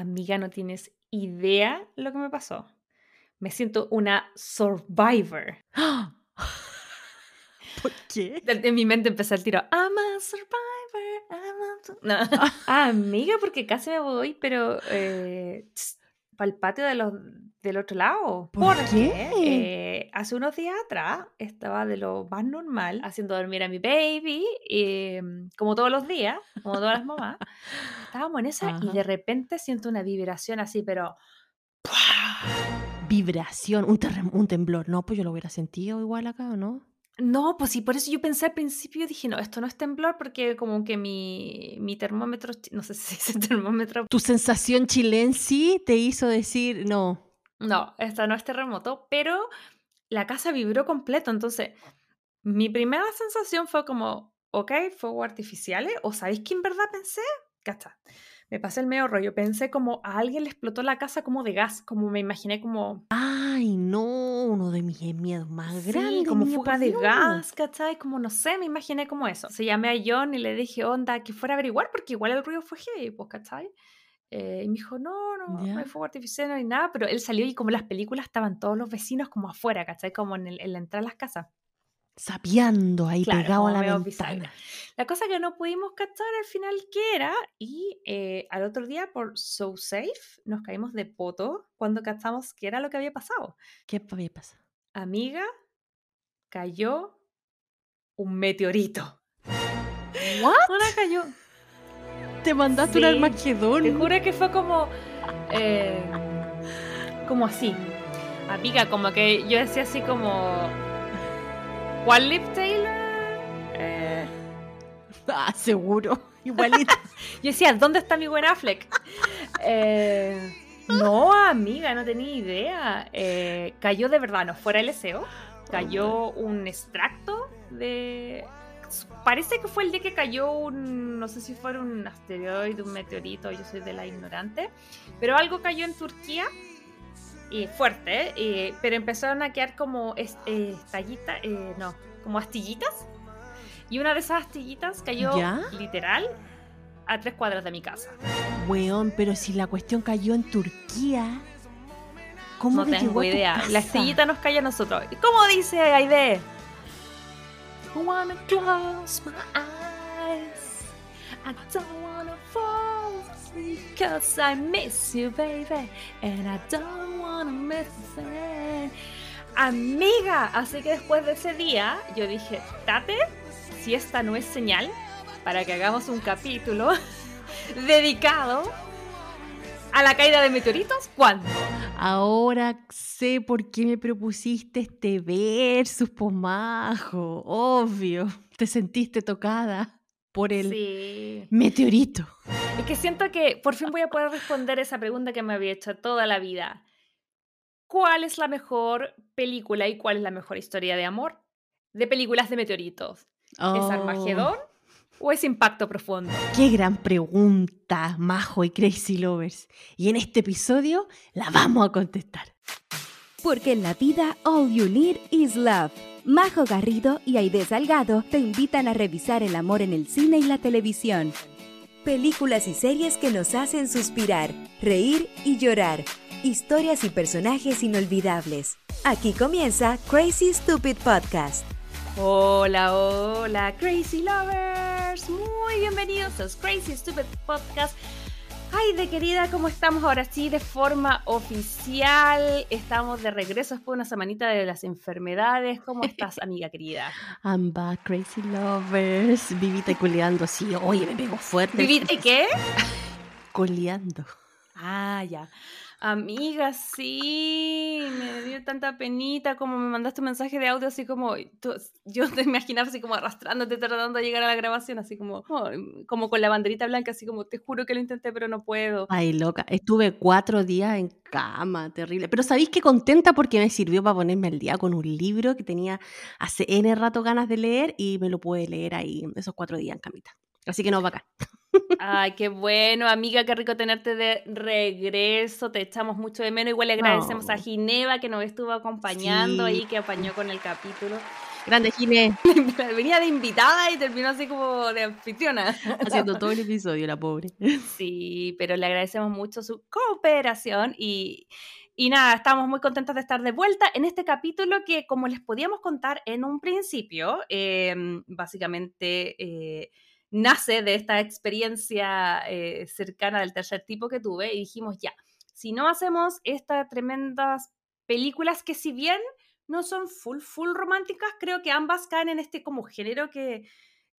Amiga, no tienes idea lo que me pasó. Me siento una survivor. ¿Por qué? En mi mente empezó el tiro. I'm a survivor. I'm a... No. Amiga, porque casi me voy, pero eh, para el patio de los, del otro lado. ¿Por qué? eh, hace unos días atrás estaba de lo más normal haciendo dormir a mi baby, eh, como todos los días, como todas las mamás. Estábamos en esa y de repente siento una vibración así, pero... Vibración, un, un temblor. No, pues yo lo hubiera sentido igual acá, ¿o no? No, pues sí, por eso yo pensé al principio, dije, no, esto no es temblor porque como que mi, mi termómetro, no sé si es termómetro, Tu sensación chilense te hizo decir, no. no, esto no es terremoto, pero la casa vibró completo, entonces mi primera sensación fue como, ok, fuegos artificiales, o ¿sabéis qué en verdad pensé? Cacha, me pasé el medio rollo, pensé como a alguien le explotó la casa como de gas, como me imaginé como... Ay, no, uno de mis miedos más Sí, grandes. como fuga por de gas, ¿cachai? Como no sé, me imaginé como eso. Se llamé a John y le dije, onda, que fuera a averiguar, porque igual el ruido fue heavy, pues, ¿cachai? Eh, y me dijo, no, no, no Ya. hay fuego artificial, no hay nada, pero él salió y como las películas estaban todos los vecinos como afuera, ¿cachai? Como en, el- en la entrada a las casas. Sapeando ahí Claro, pegado a la ventana. La cosa que no pudimos cachar al final qué era, y eh, al otro día por So Safe nos caímos de poto cuando cachamos qué era lo que había pasado. ¿Qué había pasado? Amiga, cayó un meteorito. ¿What? Ahora cayó. Te mandaste un Sí, Armagedón. Te juro que fue como. eh, como así. Amiga, como que yo decía así como. ¿Cuál Liv Taylor? Eh, Ah, seguro. Igualito. yo decía, ¿dónde está mi buen Affleck? Eh, no, amiga, no tenía idea. Eh, cayó de verdad, no fuera el SEO. Cayó un extracto de. Parece que fue el día que cayó un. No sé si fuera un asteroide, un meteorito, yo soy de la ignorante. Pero algo cayó en Turquía. Y fuerte, eh, pero empezaron a quedar como eh, estallitas, eh, no, como astillitas. Y una de esas astillitas cayó ¿Ya? literal a tres cuadras de mi casa. Weón, pero si la cuestión cayó en Turquía, ¿cómo No que tengo llegó a tu idea. casa? La astillita nos cayó a nosotros. ¿Y ¿Cómo dice Aide? I wanna close my eyes. I don't wanna fall asleep. Cause I miss you, baby. And I don't wanna miss a thing. Amiga, así que después de ese día, yo dije, Tate, si esta no es señal para que hagamos un capítulo dedicado a la caída de meteoritos, ¿cuándo? Ahora sé por qué me propusiste este versus, pomajo. Obvio. Te sentiste tocada por el Sí. meteorito. Es que siento que por fin voy a poder responder esa pregunta que me había hecho toda la vida. ¿Cuál es la mejor película y cuál es la mejor historia de amor? De películas de meteoritos. ¿Es Oh, Armagedón o es Impacto Profundo? Qué gran pregunta, Majo y Crazy Lovers. Y en este episodio la vamos a contestar. Porque en la vida all you need is love. Majo Garrido y Aide Salgado te invitan a revisar el amor en el cine y la televisión. Películas y series que nos hacen suspirar, reír y llorar. Historias y personajes inolvidables. Aquí comienza Crazy Stupid Podcast. Hola, hola, Crazy Lovers. Muy bienvenidos a Crazy Stupid Podcast. Ay, de querida, ¿cómo estamos ahora sí de forma oficial? Estamos de regreso después de una semanita de las enfermedades. ¿Cómo estás, amiga querida? I'm back, Crazy Lovers. Vivita y coleando. Sí, oye, me pegó fuerte. el ¿Viviste qué? Coleando. Ah, ya. Amiga, sí, me dio tanta penita como me mandaste un mensaje de audio así como, yo te imaginaba así como arrastrándote, tratando de llegar a la grabación, así como, como con la banderita blanca, así como, te juro que lo intenté, pero no puedo. Ay, loca. Estuve cuatro días en cama, terrible. Pero sabéis que contenta porque me sirvió para ponerme al día con un libro que tenía hace N rato ganas de leer y me lo pude leer ahí esos cuatro días en camita. Así que no, bacán. Ay, qué bueno, amiga, qué rico tenerte de regreso, te echamos mucho de menos, igual le agradecemos a. Gineva que nos estuvo acompañando Sí. ahí, que apañó con el capítulo. Grande Gine. Venía de invitada y terminó así como de anfitriona. Haciendo todo el episodio, la pobre. Sí, pero le agradecemos mucho su cooperación y, y nada, estamos muy contentos de estar de vuelta en este capítulo que, como les podíamos contar en un principio, em, básicamente eh, nace de esta experiencia eh, cercana del tercer tipo que tuve y dijimos, ya, si no hacemos estas tremendas películas que si bien no son full, full románticas, creo que ambas caen en este como género que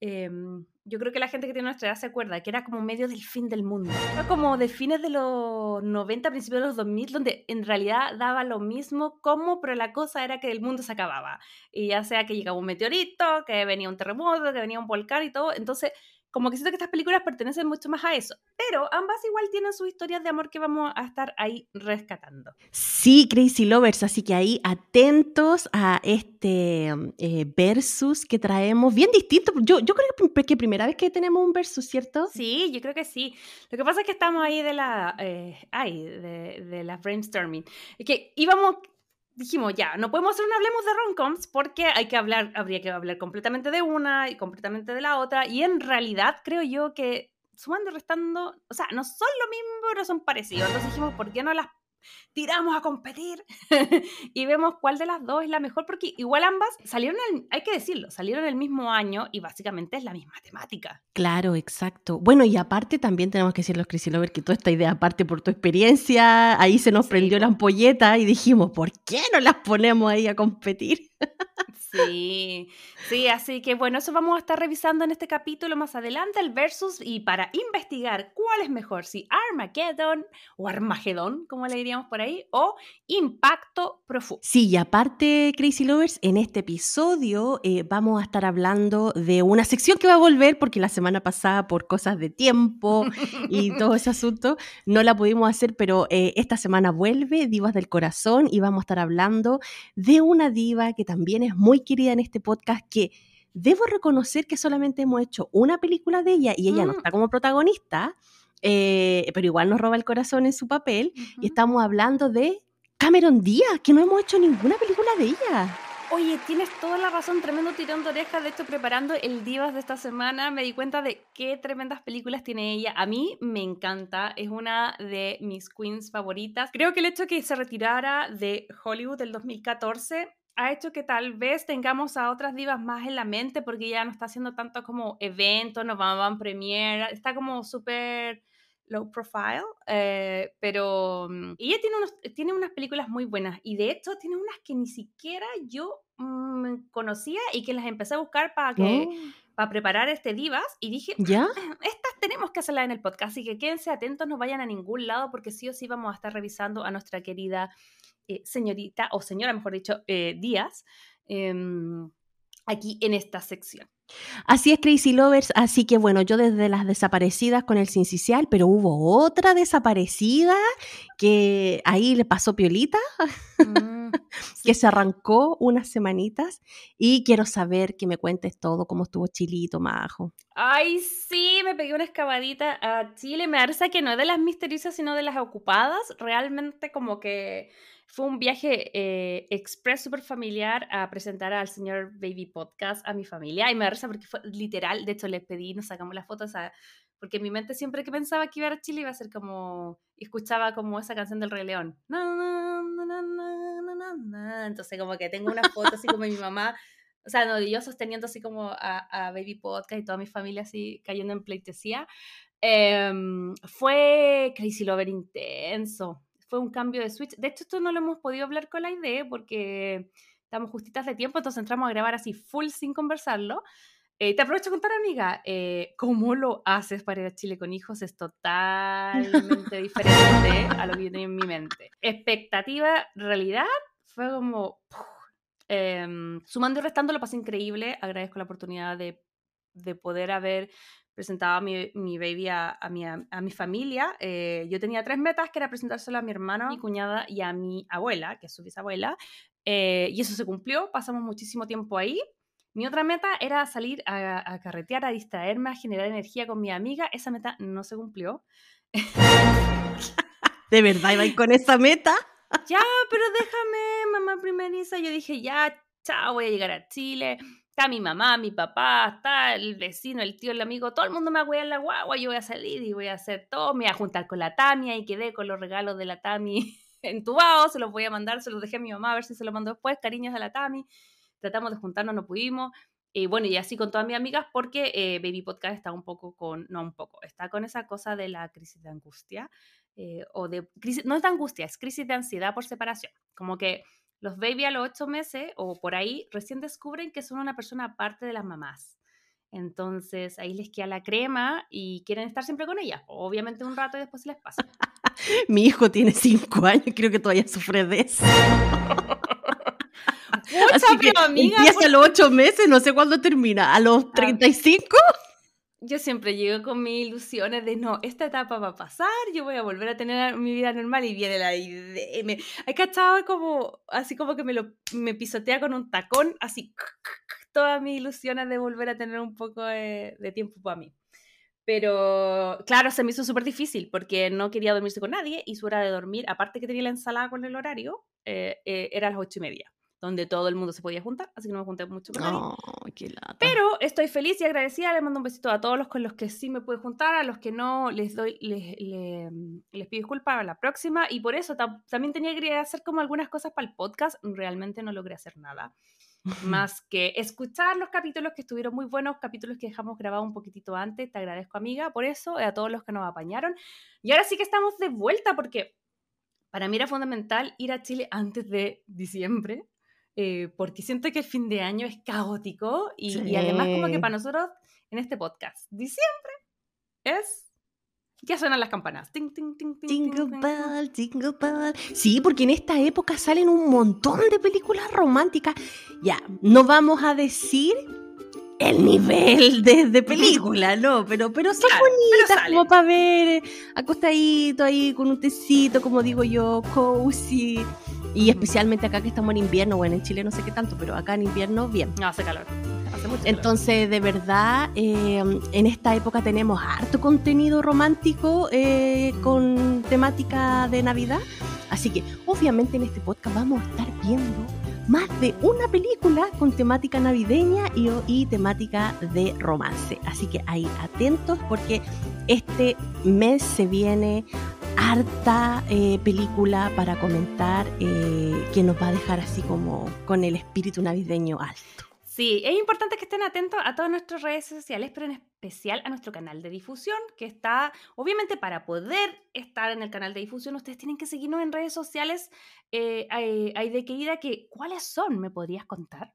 em, yo creo que la gente que tiene nuestra edad se acuerda, que era como medio del fin del mundo. Era como de fines de los 90, principios de los 2000, donde en realidad daba lo mismo como, pero la cosa era que el mundo se acababa. Y ya sea que llegaba un meteorito, que venía un terremoto, que venía un volcán y todo. Entonces, como que siento que estas películas pertenecen mucho más a eso. Pero ambas igual tienen sus historias de amor que vamos a estar ahí rescatando. Sí, Crazy Lovers, así que ahí atentos a este eh, versus que traemos, bien distinto. Yo, yo creo que, que primera vez que tenemos un versus, ¿cierto? Sí, yo creo que sí. Lo que pasa es que estamos ahí de la, eh, ay, de, de la brainstorming. Es que íbamos dijimos, ya, no podemos hacer un hablemos de romcoms porque hay que hablar, habría que hablar completamente de una y completamente de la otra. Y en realidad creo yo que sumando y restando, o sea, no son lo mismo, pero son parecidos. Entonces dijimos, ¿por qué no las tiramos a competir y vemos cuál de las dos es la mejor, porque igual ambas salieron, hay que decirlo, salieron el mismo año y básicamente es la misma temática. Claro, exacto. Bueno, y aparte también tenemos que decir los Crazy Lovers que toda esta idea, aparte por tu experiencia, ahí se nos prendió la ampolleta y dijimos, ¿por qué no las ponemos ahí a competir? Sí, sí, así que bueno, eso vamos a estar revisando en este capítulo más adelante, el versus, y para investigar cuál es mejor, si Armageddon o Armagedón, como le diríamos por ahí, o Impacto Profundo. Sí, y aparte, Crazy Lovers, en este episodio eh, vamos a estar hablando de una sección que va a volver porque la semana pasada por cosas de tiempo y todo ese asunto no la pudimos hacer, pero eh, esta semana vuelve Divas del Corazón y vamos a estar hablando de una diva que también es muy querida en este podcast que debo reconocer que solamente hemos hecho una película de ella y ella no mm. está como protagonista, eh, pero igual nos roba el corazón en su papel. Y estamos hablando de Cameron Díaz, que no hemos hecho ninguna película de ella. Oye, tienes toda la razón, tremendo tirón de orejas. De hecho, preparando el Divas de esta semana, me di cuenta de qué tremendas películas tiene ella. A mí me encanta, es una de mis queens favoritas. Creo que el hecho de que se retirara de Hollywood el 2014 ha hecho que tal vez tengamos a otras divas más en la mente porque ya no está haciendo tanto como eventos, no van a premiere, está como súper low profile, eh, pero mm, ella tiene, unos, tiene unas películas muy buenas y de hecho tiene unas que ni siquiera yo mm, conocía y que las empecé a buscar para que... Oh. Para preparar este Divas y dije, ¿Ya? estas tenemos que hacerlas en el podcast, así que quédense atentos, no vayan a ningún lado porque sí o sí vamos a estar revisando a nuestra querida eh, señorita, o señora, mejor dicho, eh, Díaz, em, aquí en esta sección. Así es, Crazy Lovers. Así que bueno, yo desde las desaparecidas con el Cincicial, pero hubo otra desaparecida que ahí le pasó piolita, mm, que se arrancó unas semanitas y quiero saber que me cuentes todo, cómo estuvo Chilito, Majo. Ay, sí, me pegué una excavadita a Chile. Me parece que no es de las misteriosas, sino de las ocupadas. Realmente como que fue un viaje eh, express súper familiar a presentar al señor Baby Podcast a mi familia. Y me da risa porque fue literal, de hecho les pedí, nos sacamos las fotos, a, porque en mi mente siempre que pensaba que iba a Chile iba a ser como, escuchaba como esa canción del Rey León. Entonces como que tengo una foto así como mi mamá, o sea, no, yo sosteniendo así como a, Baby Podcast y toda mi familia así cayendo en pleitesía. Em, fue Crazy Lover intenso fue un cambio de switch. De hecho, esto no lo hemos podido hablar con la idea porque estamos justitas de tiempo, entonces entramos a grabar así full sin conversarlo. Eh, te aprovecho a contar, amiga, eh, cómo lo haces para ir a Chile con hijos es totalmente diferente a lo que yo tenía en mi mente. Expectativa, realidad, fue como... Em, sumando y restando lo pasé increíble, agradezco la oportunidad de, de poder haber presentaba a mi, mi baby a, a, mi, a, mi, familia. Eh, yo tenía tres metas, que era presentárselo a mi hermano, a mi cuñada y a mi abuela, que es su bisabuela. Eh, y eso se cumplió, pasamos muchísimo tiempo ahí. Mi otra meta era salir a, a, carretear, a distraerme, a generar energía con mi amiga. Esa meta no se cumplió. ¿De verdad iba con esa meta? ya, pero déjame, mamá primeriza. Yo dije, ya, chao, voy a llegar a Chile, está mi mamá, mi papá, está el vecino, el tío, el amigo, todo el mundo me va a en la guagua, yo voy a salir y voy a hacer todo, me voy a juntar con la Tami y quedé con los regalos de la Tami entubados, se los voy a mandar, se los dejé a mi mamá a ver si se los mando después, cariños a la Tami, tratamos de juntarnos, no pudimos, y bueno, y así con todas mis amigas, porque eh, Baby Podcast está un poco con, no un poco, está con esa cosa de la crisis de angustia, eh, o de, crisis, no es de angustia, es crisis de ansiedad por separación. Como que los baby a los ocho meses o por ahí recién descubren que son una persona aparte de las mamás. Entonces ahí les queda la crema y quieren estar siempre con ella. Obviamente un rato y después se les pasa. Mi hijo tiene cinco años, creo que todavía sufre de eso. Así que amiga, empieza a los ocho meses, no sé cuándo termina. ¿A los 35? Ah. Yo siempre llego con mis ilusiones de no, esta etapa va a pasar, yo voy a volver a tener mi vida normal y viene la idea. Me, hay cachado como, así como que me, lo, me pisotea con un tacón, así todas mis ilusiones de volver a tener un poco de, tiempo para mí. Pero claro, se me hizo súper difícil porque no quería dormirse con nadie y su hora de dormir, aparte que tenía la ensalada con el horario, eh, eh, era a las ocho y media donde todo el mundo se podía juntar, así que no me junté mucho con nadie. qué lata. Pero estoy feliz y agradecida, les mando un besito a todos los con los que sí me pude juntar, a los que no les doy, les, les, pido disculpas a la próxima, y por eso también tenía que hacer como algunas cosas para el podcast, realmente no logré hacer nada. más que escuchar los capítulos que estuvieron muy buenos, capítulos que dejamos grabados un poquitito antes, te agradezco amiga por eso, a todos los que nos apañaron. Y ahora sí que estamos de vuelta porque para mí era fundamental ir a Chile antes de diciembre, eh, porque siento que el fin de año es caótico y, además como que para nosotros en este podcast, diciembre es... Ya suenan las campanas. Ting, ting, ting, jingle bell, jingle bell. Sí, porque en esta época salen un montón de películas románticas. Ya, no vamos a decir el nivel de, película, ¿no? Pero, pero son bonitas como para ver acostadito ahí con un tecito, como digo yo, cozy. Y especialmente acá que estamos en invierno, bueno, en Chile no sé qué tanto, pero acá en invierno, bien. No, hace calor. Hace mucho Entonces, de verdad, em, en esta época tenemos harto contenido romántico eh, con temática de Navidad. Así que, obviamente, en este podcast vamos a estar viendo más de una película con temática navideña y, y temática de romance. Así que ahí atentos porque este mes se viene harta eh, película para comentar eh, que nos va a dejar así como con el espíritu navideño alto. Sí, es importante que estén atentos a todas nuestras redes sociales, pero en especial a nuestro canal de difusión, que está, obviamente, para poder estar en el canal de difusión, ustedes tienen que seguirnos en redes sociales. Eh, hay, hay de querida que, ¿cuáles son? ¿Me podrías contar?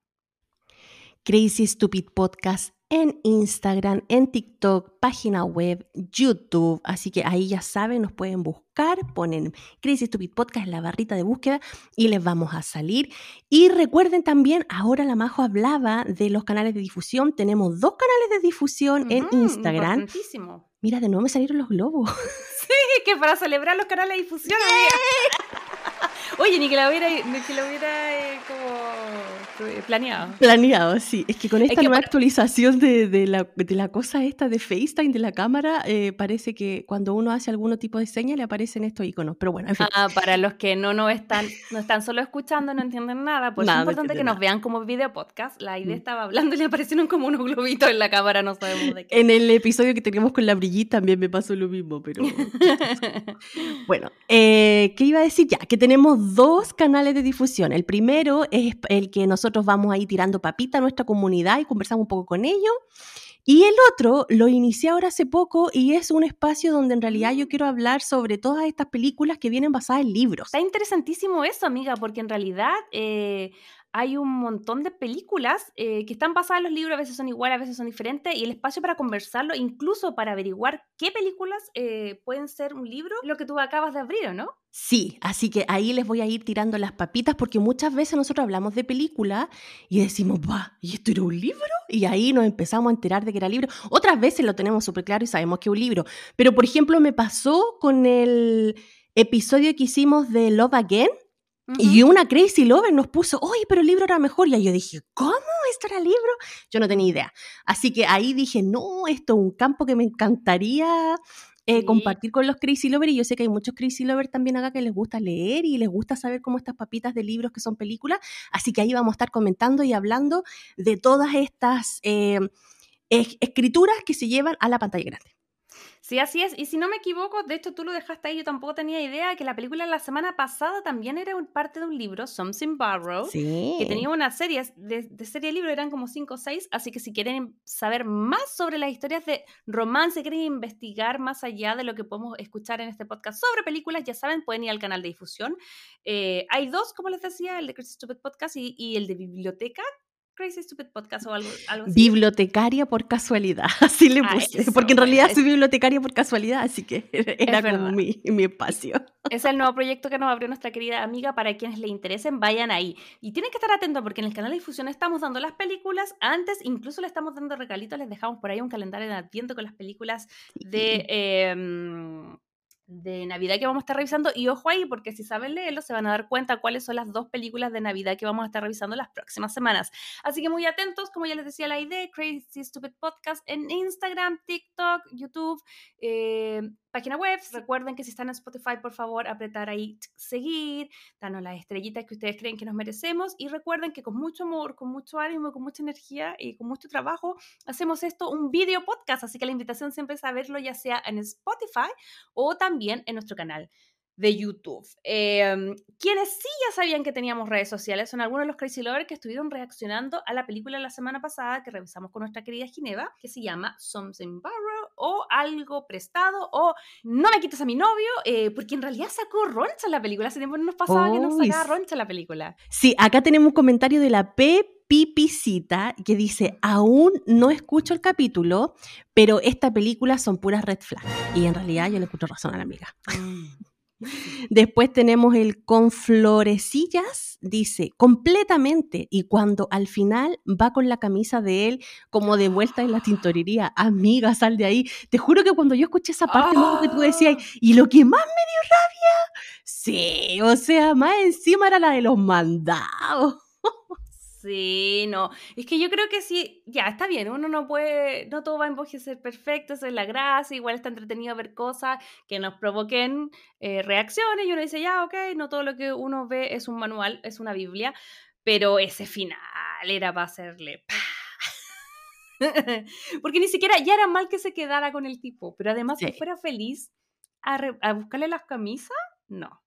Crazy Stupid Podcast en Instagram, en TikTok, página web, YouTube. Así que ahí ya saben, nos pueden buscar, ponen Crazy Stupid Podcast en la barrita de búsqueda y les vamos a salir. Y recuerden también, ahora la Majo hablaba de los canales de difusión. Tenemos dos canales de difusión en Instagram. Mira, de nuevo me salieron los globos. Sí, que para celebrar los canales de difusión. Oye, ni que la hubiera, ni que la hubiera eh, como planeado. Planeado, sí. Es que con esta nueva actualización de, de, la, de, la, cosa esta de FaceTime, de la cámara, eh, parece que cuando uno hace algún tipo de señal le aparecen estos iconos. Pero bueno, en fin. Ah, para los que no, no, están, no están solo escuchando, no entienden nada, pues es importante que nos vean como video podcast. La idea mm. estaba hablando y le aparecieron como unos globitos en la cámara, no sabemos de qué. En el episodio que teníamos con la brillita también me pasó lo mismo, pero... bueno, ¿qué iba a decir ya? Que tenemos dos canales de difusión. El primero es el que nosotros vamos ahí tirando papita a nuestra comunidad y conversamos un poco con ellos. Y el otro lo inicié ahora hace poco y es un espacio donde en realidad yo quiero hablar sobre todas estas películas que vienen basadas en libros. Está interesantísimo eso, amiga, porque en realidad eh, hay un montón de películas eh, que están basadas en los libros, a veces son iguales, a veces son diferentes, y el espacio para conversarlo, incluso para averiguar qué películas eh, pueden ser un libro, lo que tú acabas de abrir, ¿o no? Sí, así que ahí les voy a ir tirando las papitas porque muchas veces nosotros hablamos de película y decimos, va, ¿y esto era un libro? Y ahí nos empezamos a enterar de que era libro. Otras veces lo tenemos súper claro y sabemos que es un libro. Pero, por ejemplo, me pasó con el episodio que hicimos de Love Again, y una Crazy Lover nos puso, oye, pero el libro era mejor. Y ahí yo dije, ¿cómo? ¿Esto era libro? Yo no tenía idea. Así que ahí dije, no, esto es un campo que me encantaría eh, Sí. compartir con los crazy lovers y yo sé que hay muchos crazy lovers también acá que les gusta leer y les gusta saber cómo estas papitas de libros que son películas, así que ahí vamos a estar comentando y hablando de todas estas eh, es- escrituras que se llevan a la pantalla grande. Sí, así es. Y si no me equivoco, de hecho tú lo dejaste ahí, yo tampoco tenía idea que la película la semana pasada también era un- parte de un libro, Something Barrow. Sí. que tenía una serie de, de serie de libros, eran como 5 o 6, así que si quieren saber más sobre las historias de romance, quieren investigar más allá de lo que podemos escuchar en este podcast sobre películas, ya saben, pueden ir al canal de difusión. Eh, hay dos, como les decía, el de Crazy Stupid Podcast y, y el de Biblioteca, Crazy Stupid Podcast o algo, algo así. Bibliotecaria por casualidad, así le Ah, puse, porque en realidad es- soy bibliotecaria por casualidad, así que era como mi, mi espacio. Es el nuevo proyecto que nos abrió nuestra querida amiga. Para quienes le interesen, vayan ahí. Y tienen que estar atentos porque en el canal de difusión estamos dando las películas. Antes, incluso le estamos dando regalitos. Les dejamos por ahí un calendario de adviento con las películas de, em, de Navidad que vamos a estar revisando. Y ojo ahí, porque si saben leerlo, se van a dar cuenta cuáles son las dos películas de Navidad que vamos a estar revisando las próximas semanas. Así que muy atentos, como ya les decía la idea, Crazy Stupid Podcast en Instagram, TikTok, YouTube, eh, página web. Recuerden que si están en Spotify, por favor, apretar ahí seguir, danos las estrellitas que ustedes creen que nos merecemos. Y recuerden que con mucho amor, con mucho ánimo, con mucha energía y con mucho trabajo, hacemos esto un video podcast. Así que la invitación siempre es a verlo, ya sea en Spotify o también en nuestro canal de YouTube. Eh, quienes sí ya sabían que teníamos redes sociales son algunos de los Crazy Lovers que estuvieron reaccionando a la película la semana pasada que revisamos con nuestra querida Gineva, que se llama Something Borrow o Algo Prestado o No me quites a mi novio, eh, porque en realidad sacó roncha la película. Hace tiempo no nos pasaba que nos sacaba roncha la película. Sí, acá tenemos un comentario de la P. Pipicita que dice, aún no escucho el capítulo, pero esta película son puras red flags. Y en realidad yo le escucho razón a la amiga. Después tenemos el con florecillas, dice, completamente. Y cuando al final va con la camisa de él como de vuelta en la tintorería, amiga, sal de ahí. Te juro que cuando yo escuché esa parte, Majo, que tú decías, y lo que más me dio rabia, sí, o sea, más encima era la de los mandados. Sí, no. Es que yo creo que sí, ya está bien, uno no puede, no todo va a envejecer perfecto, esa es la gracia, igual está entretenido ver cosas que nos provoquen eh, reacciones y uno dice, ya, ok, no todo lo que uno ve es un manual, es una Biblia, pero ese final era para hacerle... Porque ni siquiera, ya era mal que se quedara con el tipo, pero además que Sí. fuera feliz a, re- a buscarle las camisas, no.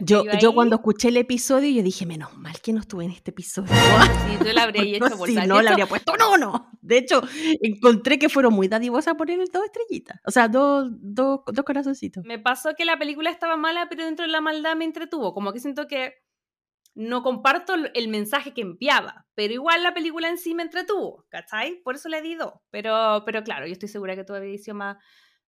Yo, yo cuando escuché el episodio, yo dije, menos mal que no estuve en este episodio. Sí, tú la habrías hecho si no, hecho, habría puesto no, no. De hecho, encontré que fueron muy dadivosas por poner dos estrellitas. O sea, dos, dos, dos corazoncitos. Me pasó que la película estaba mala, pero dentro de la maldad me entretuvo. Como que siento que no comparto el- el mensaje que enviaba, pero igual la película en sí me entretuvo, ¿cachai? Por eso le di dos. Pero, pero claro, yo estoy segura que todavía hizo más,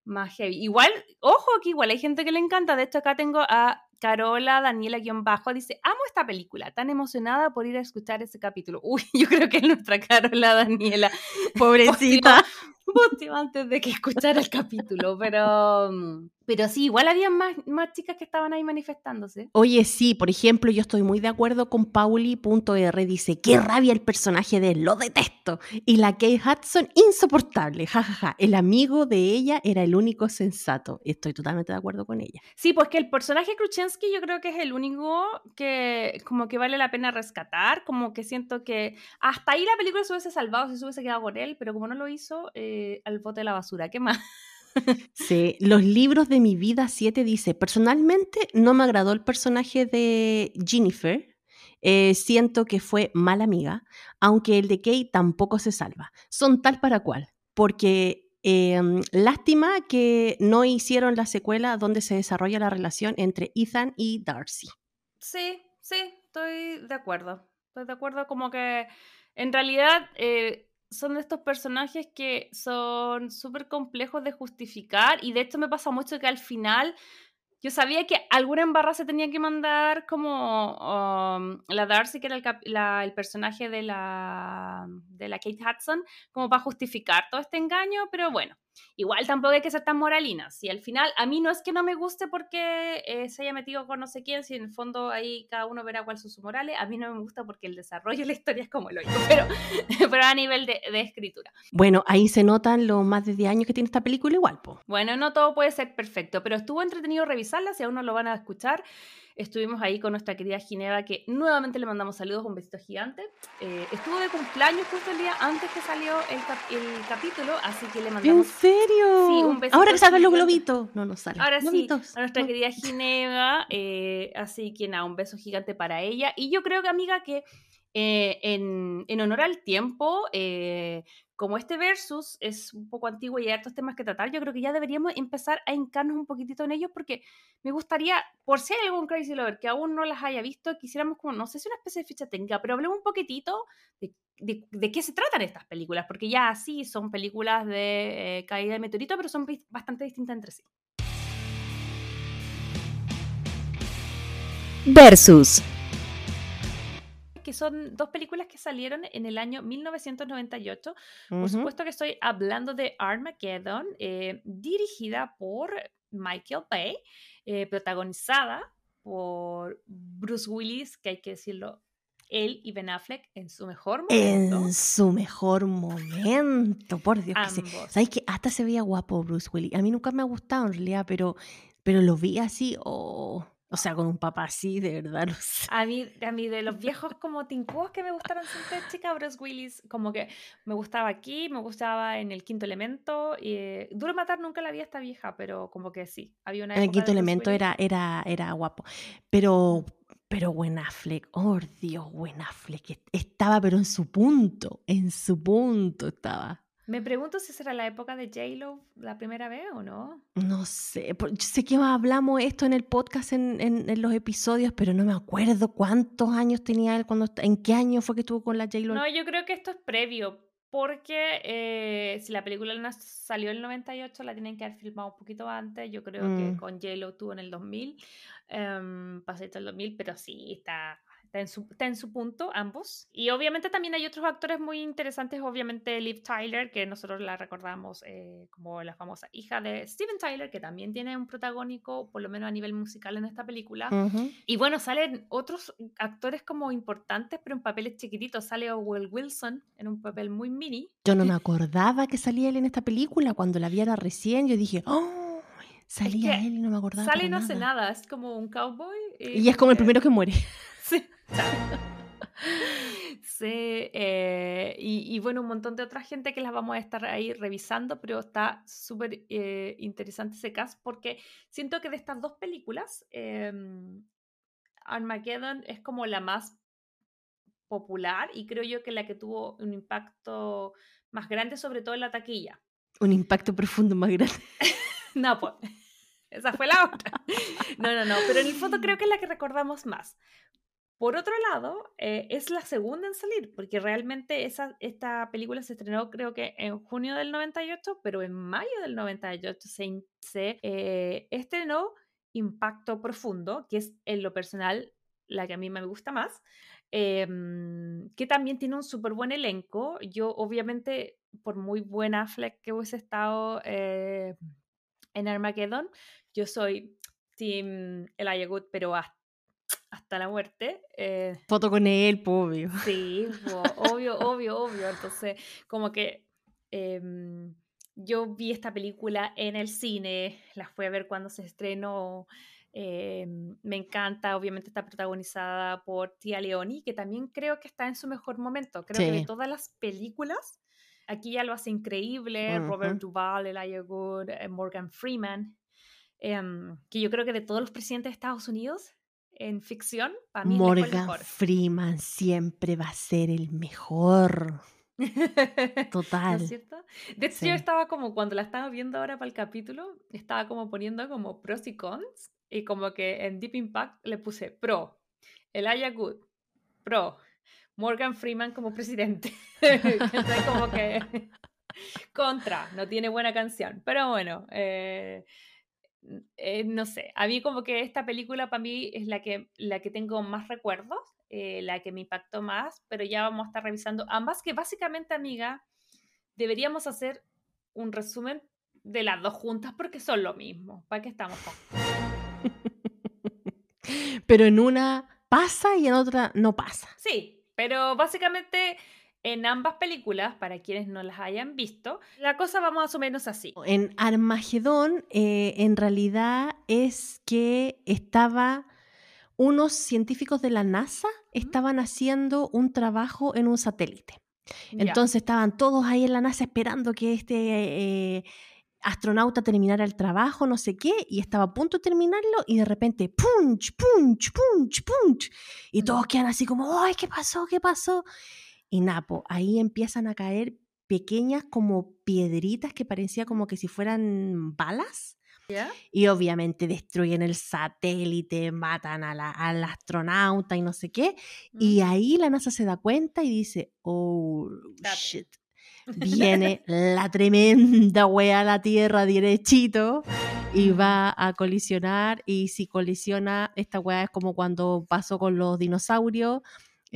más heavy. Igual, ojo, que igual hay gente que le encanta. De hecho, acá tengo a Carola Daniela-Bajo. Dice, amo esta película, tan emocionada por ir a escuchar ese capítulo. Uy, yo creo que es nuestra Carola Daniela Pobrecita. antes de que escuchara el capítulo, pero, mm, pero sí, igual había más, más chicas que estaban ahí manifestándose. Oye, sí, por ejemplo, yo estoy muy de acuerdo con Pauli.r. Dice, qué rabia el personaje de él, lo detesto. Y la Kate Hudson, insoportable, jajaja. El amigo de ella era el único sensato. Estoy totalmente de acuerdo con ella. Sí, pues que el personaje Kruchensky yo creo que es el único que como que vale la pena rescatar, como que siento que hasta ahí la película se hubiese salvado si se hubiese quedado con él, pero como no lo hizo, eh, al bote de la basura. ¿Qué más? Sí, los libros de mi vida 7 dice, personalmente no me agradó el personaje de Jennifer. Eh, siento que fue mala amiga, aunque el de Kate tampoco se salva. Son tal para cual, porque eh, lástima que no hicieron la secuela donde se desarrolla la relación entre Ethan y Darcy. Sí, sí, estoy de acuerdo. Estoy de acuerdo como que en realidad eh, son de estos personajes que son súper complejos de justificar y de hecho me pasa mucho que al final yo sabía que alguna embarra se tenía que mandar como um, la Darcy, que era el, la- el personaje de la, de la Kate Hudson, como para justificar todo este engaño, pero bueno. Igual tampoco hay que ser tan moralinas. Si al final, a mí no es que no me guste porque eh, se haya metido con no sé quién, si en el fondo ahí cada uno verá cuáles son sus morales, a mí no me gusta porque el desarrollo de la historia es como lo digo, pero, pero a nivel de, de, escritura. Bueno, ahí se notan los más de 10 años que tiene esta película igual, po. Bueno, no todo puede ser perfecto, pero estuvo entretenido revisarla, si aún no lo van a escuchar. Estuvimos ahí con nuestra querida Gineva, que nuevamente le mandamos saludos, un besito gigante. Eh, estuvo de cumpleaños justo el día antes que salió el, cap el, capítulo, así que le mandamos. ¿En serio? Sí, un besito. Ahora que salgan los globitos. No, no salen. Ahora globitos. sí, a nuestra querida Gineva. Eh, así que nada, un beso gigante para ella. Y yo creo que, amiga, que eh, en, en, honor al tiempo, eh, como este versus es un poco antiguo y hay hartos temas que tratar, yo creo que ya deberíamos empezar a hincarnos un poquitito en ellos porque me gustaría, por si hay algún Crazy Lover que aún no las haya visto, quisiéramos como, no sé si una especie de ficha técnica, pero hablemos un poquitito de, qué se tratan estas películas, porque ya sí son películas de eh, caída de meteorito, pero son bastante distintas entre sí. Versus que son dos películas que salieron en el año 1998. Uh -huh. Por supuesto que estoy hablando de Armageddon, eh, dirigida por Michael Bay, eh, protagonizada por Bruce Willis, que hay que decirlo, él y Ben Affleck en su mejor momento. En su mejor momento, por Dios. Que se, ¿Sabes que Hasta se veía guapo Bruce Willis. A mí nunca me ha gustado en realidad, pero, pero lo vi así, oh, o sea, con un papá así, de verdad, no sé. A mí, a mí de los viejos como tincúos que me gustaron siempre, chica, Bruce Willis, como que me gustaba aquí, me gustaba en El Quinto Elemento. Y, eh, Duro Matar nunca la vi esta vieja, pero como que sí, había una En El Quinto Elemento era, era, era guapo. Pero, pero Buen Affleck, oh Dios, Buen Affleck, estaba pero en su punto, en su punto estaba. Me pregunto si será la época de J-Lo la primera vez o no. No sé, yo sé que hablamos esto en el podcast, en, en, en, los episodios, pero no me acuerdo cuántos años tenía él, cuando, en qué año fue que estuvo con la J-Lo. No, yo creo que esto es previo, porque eh, si la película salió en el 98, la tienen que haber filmado un poquito antes, yo creo mm. que con J-Lo estuvo en el 2000, um, em, pasadito el 2000, pero sí, está Está en, su, está en, su, punto, ambos. Y obviamente también hay otros actores muy interesantes, obviamente Liv Tyler, que nosotros la recordamos eh, como la famosa hija de Steven Tyler, que también tiene un protagónico, por lo menos a nivel musical en esta película. Uh -huh. Y bueno, salen otros actores como importantes, pero en papeles chiquititos. Sale Owen Wilson en un papel muy mini. Yo no me acordaba que salía él en esta película. Cuando la viera recién, yo dije, ¡oh! Salía es que él y no me acordaba. Sale y no hace nada, es como un cowboy. Y, y es como el primero que muere. Sí. sí, eh, y, y, bueno, un montón de otra gente que las vamos a estar ahí revisando, pero está súper eh, interesante ese cast porque siento que de estas dos películas, eh, Armageddon es como la más popular y creo yo que la que tuvo un impacto más grande, sobre todo en la taquilla. Un impacto profundo más grande. no, pues. Esa fue la otra. No, no, no, pero en el fondo creo que es la que recordamos más. Por otro lado, eh, es la segunda en salir, porque realmente esa, esta película se estrenó creo que en junio del 98, pero en mayo del 98 se, se eh, estrenó Impacto Profundo, que es en lo personal la que a mí me gusta más, eh, que también tiene un súper buen elenco. Yo obviamente, por muy buena Fleck que hubiese estado eh, en Armageddon, yo soy Team Elijah Wood, pero hasta hasta la muerte. Eh, Foto con él, obvio. Sí, obvio, obvio, obvio. Entonces, como que eh, yo vi esta película en el cine, la fui a ver cuando se estrenó. Eh, me encanta, obviamente está protagonizada por Tia Leoni, que también creo que está en su mejor momento. Creo sí. que de todas las películas, aquí ya lo hace increíble. Uh -huh. Robert Duvall, Elijah Wood, eh, Morgan Freeman. Em, que yo creo que de todos los presidentes de Estados Unidos, en ficción, para mí Morgan el mejor. Freeman siempre va a ser el mejor. Total. ¿No es cierto? De hecho, sí. yo estaba como, cuando la estaba viendo ahora para el capítulo, estaba como poniendo como pros y cons, y como que en Deep Impact le puse pro, Elijah Good, pro, Morgan Freeman como presidente. Entonces, como que contra, no tiene buena canción, pero bueno, eh, eh, no sé, a mí como que esta película para mí es la que, la que tengo más recuerdos, eh, la que me impactó más, pero ya vamos a estar revisando ambas, que básicamente, amiga, deberíamos hacer un resumen de las dos juntas porque son lo mismo. ¿Para qué estamos con? Pero en una pasa y en otra no pasa. Sí, pero básicamente en ambas películas, para quienes no las hayan visto, la cosa va más o menos así. En Armagedón, eh, en realidad es que estaba unos científicos de la NASA estaban haciendo un trabajo en un satélite. Entonces estaban todos ahí en la NASA esperando que este eh, astronauta terminara el trabajo, no sé qué, y estaba a punto de terminarlo y de repente, punch, punch, punch, punch. Y todos quedan así como, ay, ¿qué pasó? ¿Qué pasó? Y Napo, ahí empiezan a caer pequeñas como piedritas que parecía como que si fueran balas. ¿Ya? Y obviamente destruyen el satélite, matan a la- al astronauta y no sé qué. Y Mm. ahí la NASA se da cuenta y dice, oh, shit. Viene la tremenda wea a la Tierra derechito y va a colisionar. Y si colisiona, esta wea es como cuando pasó con los dinosaurios.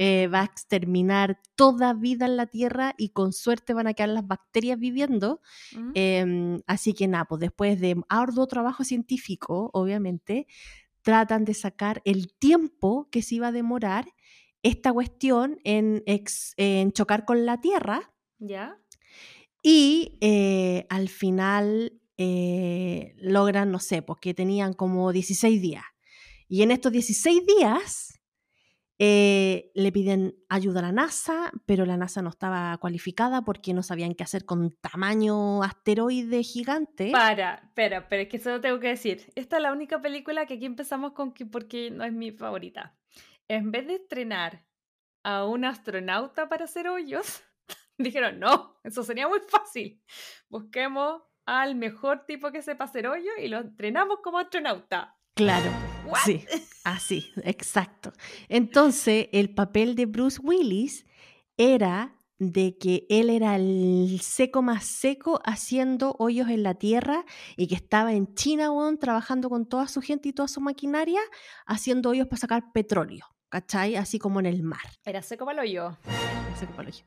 Eh, va a exterminar toda vida en la Tierra y con suerte van a quedar las bacterias viviendo. Mm. Em, así que nada, pues después de arduo trabajo científico, obviamente, tratan de sacar el tiempo que se iba a demorar esta cuestión en, ex- en chocar con la Tierra ¿Ya? y eh, al final eh, logran, no sé, pues que tenían como 16 días. Y en estos 16 días eh, le piden ayuda a la NASA, pero la NASA no estaba cualificada porque no sabían qué hacer con tamaño asteroide gigante. Para, espera, pero es que solo tengo que decir, esta es la única película que aquí empezamos con que porque no es mi favorita. En vez de estrenar a un astronauta para hacer hoyos, dijeron, no, eso sería muy fácil. Busquemos al mejor tipo que sepa hacer hoyos y lo entrenamos como astronauta. Claro, What? sí, así, exacto. Entonces, el papel de Bruce Willis era de que él era el seco más seco haciendo hoyos en la tierra y que estaba en China trabajando con toda su gente y toda su maquinaria haciendo hoyos para sacar petróleo, ¿cachai? Así como en el mar, Era seco para el hoyo. seco para el hoyo.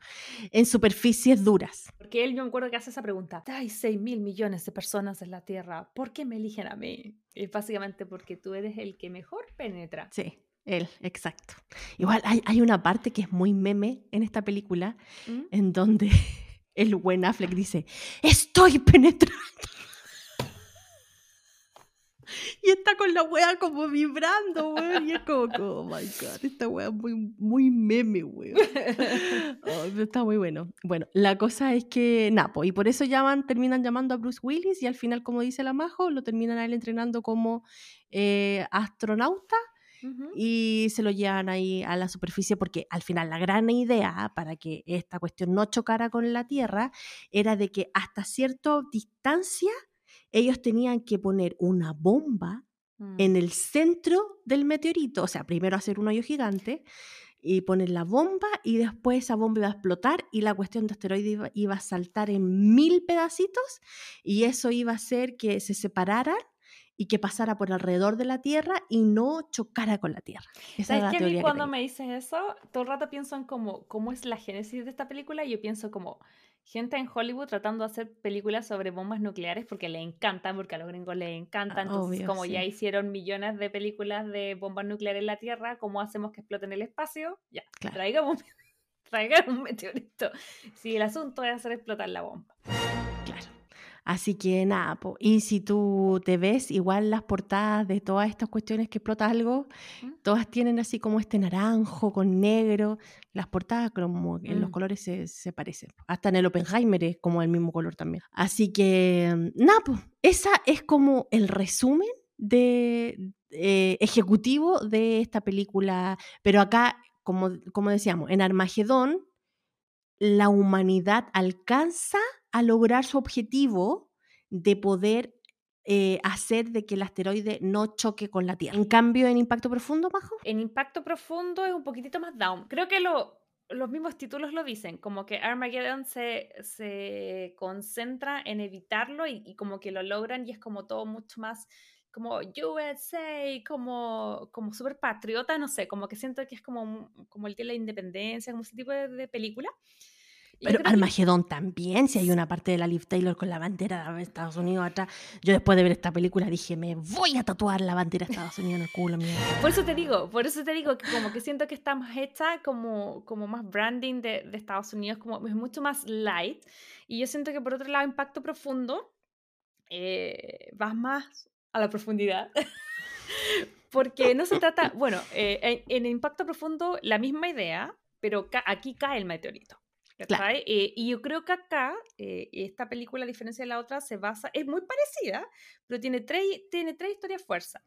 en superficies duras. Porque él, yo me acuerdo que hace esa pregunta. Hay 6 mil millones de personas en la Tierra. ¿Por qué me eligen a mí? Y es básicamente porque tú eres el que mejor penetra. Sí, él, exacto. Igual hay, hay una parte que es muy meme en esta película ¿Mm? en donde el buen Affleck dice, estoy penetrando. Y está con la wea como vibrando, weón. Y es como, oh my god, esta wea es muy, muy meme, weón. Oh, está muy bueno. Bueno, la cosa es que, Napo, y por eso llaman, terminan llamando a Bruce Willis y al final, como dice la Majo, lo terminan a él entrenando como eh, astronauta y se lo llevan ahí a la superficie porque al final la gran idea para que esta cuestión no chocara con la Tierra era de que hasta cierta distancia ellos tenían que poner una bomba Mm. en el centro del meteorito, o sea, primero hacer un hoyo gigante y poner la bomba y después esa bomba iba a explotar y la cuestión de asteroide iba, iba a saltar en mil pedacitos y eso iba a hacer que se separaran y que pasara por alrededor de la Tierra y no chocara con la Tierra. Esa ¿Sabes era la que a mí cuando me dices eso, todo el rato pienso en cómo, cómo es la génesis de esta película y yo pienso como gente en Hollywood tratando de hacer películas sobre bombas nucleares porque le encantan, porque a los gringos les encanta. Ah, Entonces, obvio, como ya hicieron millones de películas de bombas nucleares en la Tierra, ¿cómo hacemos que exploten el espacio? Ya, Claro. traigamos, un meteorito. Si el asunto es hacer explotar la bomba. Así que nada, po. y si tú te ves igual las portadas de todas estas cuestiones que explota algo, ¿Mm? todas tienen así como este naranjo con negro, las portadas como en los Mm. colores se, se parecen. Hasta en el Oppenheimer es como el mismo color también. Así que nada, pues esa es como el resumen de eh, ejecutivo de esta película, pero acá, como, como decíamos, en Armagedón la humanidad alcanza a lograr su objetivo de poder eh, hacer de que el asteroide no choque con la Tierra. En cambio, en Impacto Profundo, Majo, En Impacto Profundo es un poquitito más down. Creo que lo, los mismos títulos lo dicen, como que Armageddon se, se concentra en evitarlo y, y como que lo logran y es como todo mucho más como USA, como, como súper patriota, no sé, como que siento que es como, como el Día de la Independencia, como ese tipo de, de película. Pero creo que- Armagedón también, si hay una parte de la Liv Taylor con la bandera de Estados Unidos atrás. Yo después de ver esta película dije, me voy a tatuar la bandera de Estados Unidos en el culo, mierda. Por eso te digo, por eso te digo que como que siento que está más hecha como, como más branding de, de Estados Unidos, como es mucho más light. Y yo siento que por otro lado, Impacto Profundo, eh, vas más a la profundidad. Porque no se trata, bueno, eh, en, en Impacto Profundo la misma idea, pero ca- aquí cae el meteorito. Claro. Eh, y yo creo que acá, eh, esta película, a diferencia de la otra, se basa, es muy parecida, pero tiene tres, tiene tres historias fuerzas.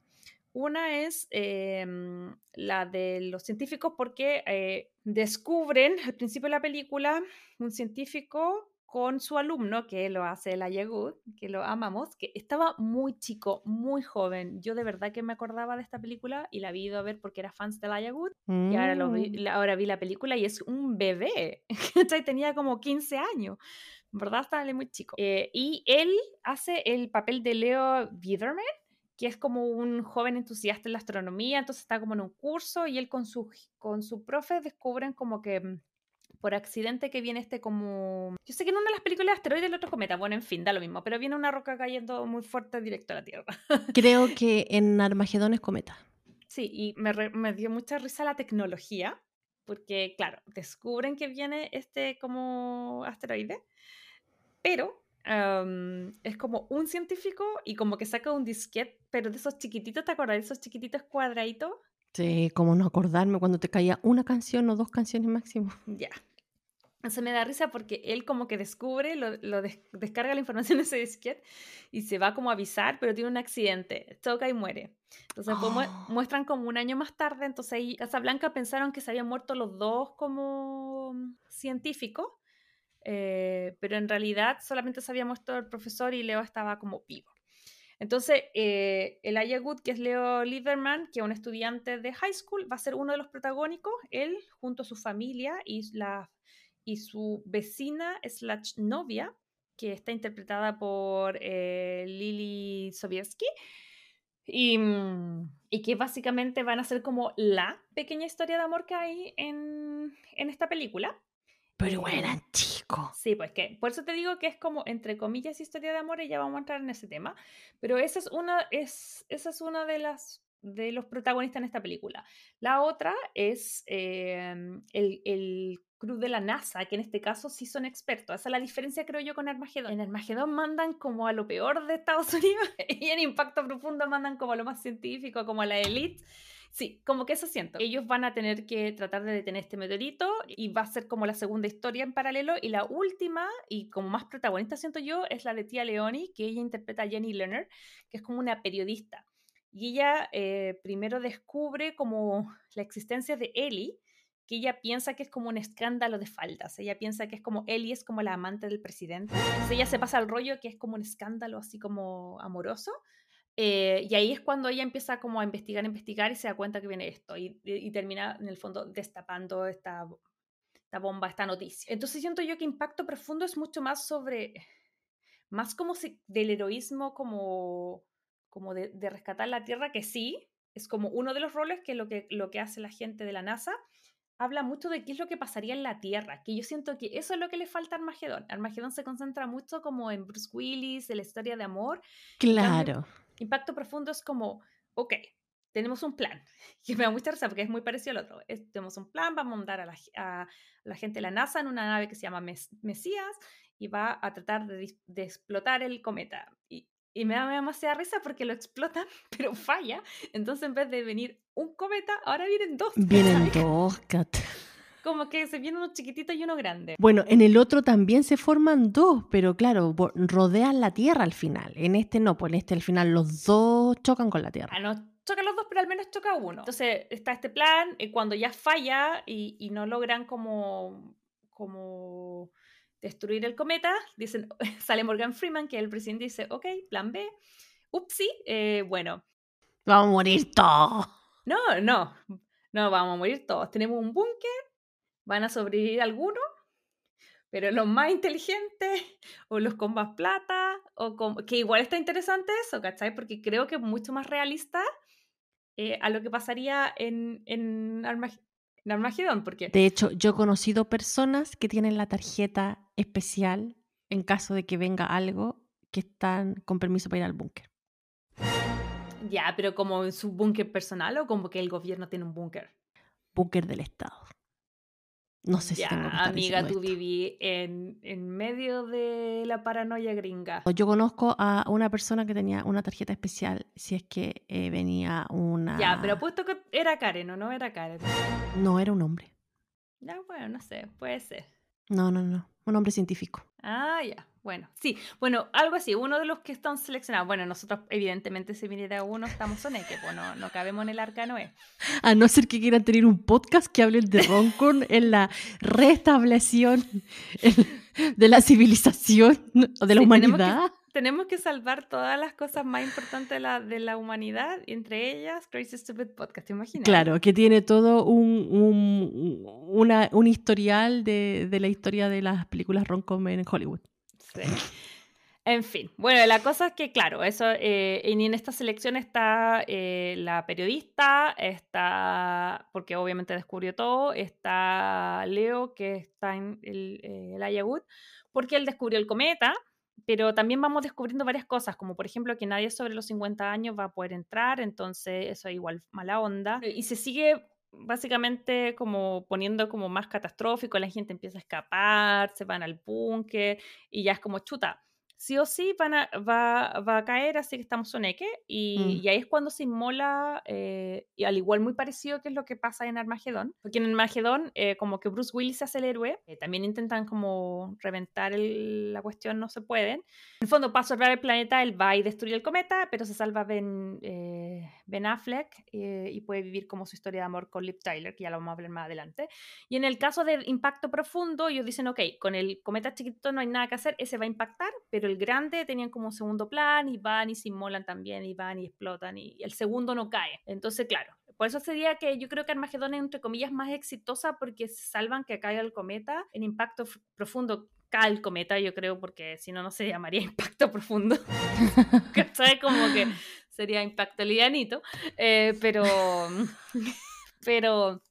Una es em, la de los científicos porque eh, descubren al principio de la película un científico con su alumno, que lo hace el Ayagud, que lo amamos, que estaba muy chico, muy joven. Yo de verdad que me acordaba de esta película y la había ido a ver porque era fans del Ayagud. Y ahora, lo vi, Mm. la- ahora vi la película y es un bebé. Tenía como 15 años. Verdad estaba muy chico. Eh, y él hace el papel de Leo Biederman, que es como un joven entusiasta en la astronomía. Entonces está como en un curso y él con su, con su profe descubren como que mm, por accidente que viene este como... Yo sé que en una de las películas de asteroides el otro cometa. Bueno, en fin, da lo mismo. Pero viene una roca cayendo muy fuerte directo a la Tierra. Creo que en Armagedón es cometa. Sí, y me, re- me dio mucha risa la tecnología, porque, claro, descubren que viene este como asteroide, pero am, es como un científico y como que saca un disquete, pero de esos chiquititos, ¿te acuerdas? De esos chiquititos cuadraditos. Sí, como no acordarme cuando te caía una canción o dos canciones máximo. Ya. Eso me da risa porque él como que descubre, lo, lo des- descarga la información de ese disquete y se va como a avisar, pero tiene un accidente, choca y muere. Entonces pues, mue- Oh. muestran como un año más tarde, entonces ahí Casablanca pensaron que se habían muerto los dos como científicos, eh, pero en realidad solamente se había muerto el profesor y Leo estaba como vivo. Entonces, eh, el Good, que es Leo Liederman, que es un estudiante de high school, va a ser uno de los protagónicos, él junto a su familia y, la, y su vecina slash novia, que está interpretada por eh, Lily Sobieski, y, mm, y que básicamente van a ser como la pequeña historia de amor que hay en, en esta película. Pero eran chicos. Sí, pues que por eso te digo que es como entre comillas historia de amor y ya vamos a entrar en ese tema, pero esa es una es esa es una de las de los protagonistas en esta película. La otra es eh, el, el de la NASA, que en este caso sí son expertos. Esa es la diferencia, creo yo, con Armagedón. En Armagedón mandan como a lo peor de Estados Unidos y en Impacto Profundo mandan como a lo más científico, como a la elite. Sí, como que eso siento. Ellos van a tener que tratar de detener este meteorito y va a ser como la segunda historia en paralelo. Y la última, y como más protagonista siento yo, es la de Tia Leoni, que ella interpreta a Jenny Leonard, que es como una periodista. Y ella eh, primero descubre como la existencia de Ellie, que ella piensa que es como un escándalo de faldas. Ella piensa que es como Ellie es como la amante del presidente. Entonces ella se pasa al rollo que es como un escándalo así como amoroso. Eh, y ahí es cuando ella empieza como a investigar, investigar y se da cuenta que viene esto y, y termina en el fondo destapando esta, esta bomba, esta noticia. Entonces siento yo que Impacto Profundo es mucho más sobre, más como si, del heroísmo como, como de, de, rescatar la Tierra, que sí, es como uno de los roles que lo, que lo que hace la gente de la NASA. Habla mucho de qué es lo que pasaría en la Tierra, que yo siento que eso es lo que le falta a Armagedón. Armagedón se concentra mucho como en Bruce Willis, de la historia de amor. Claro. Impacto profundo es como, ok, tenemos un plan, que me da mucha risa porque es muy parecido al otro. Es, tenemos un plan, vamos a mandar a la, a la, gente de la NASA en una nave que se llama Mes, Mesías y va a tratar de, de explotar el cometa. Y, y me da demasiada risa porque lo explotan, pero falla. Entonces en vez de venir un cometa, ahora vienen dos. Vienen dos, Kat. Como que se viene uno chiquitito y uno grande. Bueno, en el otro también se forman dos, pero claro, rodean la Tierra al final. En este no, pues en este al final los dos chocan con la Tierra. Ah, no chocan los dos, pero al menos choca uno. Entonces está este plan, y cuando ya falla y, y no logran como, como destruir el cometa, dicen, sale Morgan Freeman, que el presidente, dice, ok, plan B, upsi, eh, bueno. Vamos a morir todos. No, no, no, vamos a morir todos. Tenemos un búnker, van a sobrevivir algunos, pero los más inteligentes o los con más plata, o con, que igual está interesante eso, ¿cachai? Porque creo que es mucho más realista eh, a lo que pasaría en, en, Armag en Armagedón, porque... De hecho, yo he conocido personas que tienen la tarjeta especial en caso de que venga algo que están con permiso para ir al búnker. Ya, pero como en su búnker personal o como que el gobierno tiene un búnker. Búnker del Estado. No sé ya, si tengo que estar amiga, tú viví en, en medio de la paranoia gringa. Yo conozco a una persona que tenía una tarjeta especial si es que eh, venía una... Ya, pero apuesto que era Karen o no era Karen. No, era un hombre. Ya, bueno, no sé, puede ser. No, no, no. Un hombre científico. Ah, ya. Bueno, sí. Bueno, algo así. Uno de los que están seleccionados. Bueno, nosotros, evidentemente, si viniera uno, estamos soneque, pues no, no cabemos en el arca Noé. A no ser que quieran tener un podcast que hablen de Roncon en la restablección en- de la civilización o de la Sí, humanidad. Tenemos que salvar todas las cosas más importantes de la, de la humanidad, entre ellas Crazy Stupid Podcast, ¿te imaginas? Claro, que tiene todo un, un, una- un historial de, de la historia de las películas Roncom en Hollywood. Sí. En fin, bueno, la cosa es que, claro, eso, eh, y en esta selección está eh, la periodista, está, porque obviamente descubrió todo, está Leo, que está en el, eh, el Wood, porque él descubrió el cometa, pero también vamos descubriendo varias cosas, como por ejemplo que nadie sobre los 50 años va a poder entrar, entonces eso es igual mala onda, y se sigue básicamente como poniendo como más catastrófico, la gente empieza a escapar, se van al búnker y ya es como chuta. Sí o sí van a, va, va a caer, así que estamos soneque. Y, Mm. y ahí es cuando se inmola, eh, y al igual muy parecido que es lo que pasa en Armagedón. Porque en Armagedón, eh, como que Bruce Willis se hace el héroe, eh, también intentan como reventar el- la cuestión, no se pueden. En el fondo, para salvar el planeta, él va y destruye el cometa, pero se salva Ben, eh, ben Affleck eh, y puede vivir como su historia de amor con Liv Tyler, que ya lo vamos a hablar más adelante. Y en el caso del impacto profundo, ellos dicen, ok, con el cometa chiquito no hay nada que hacer, ese va a impactar, pero el grande tenían como un segundo plan y van y se inmolan también y van y explotan y, el segundo no cae. Entonces, claro, por eso sería que yo creo que Armagedón es entre comillas más exitosa porque salvan que caiga el cometa. En impacto profundo cae el cometa, yo creo, porque si no, no se llamaría impacto profundo. ¿Sabes? Como que sería impacto livianito. Eh, pero, pero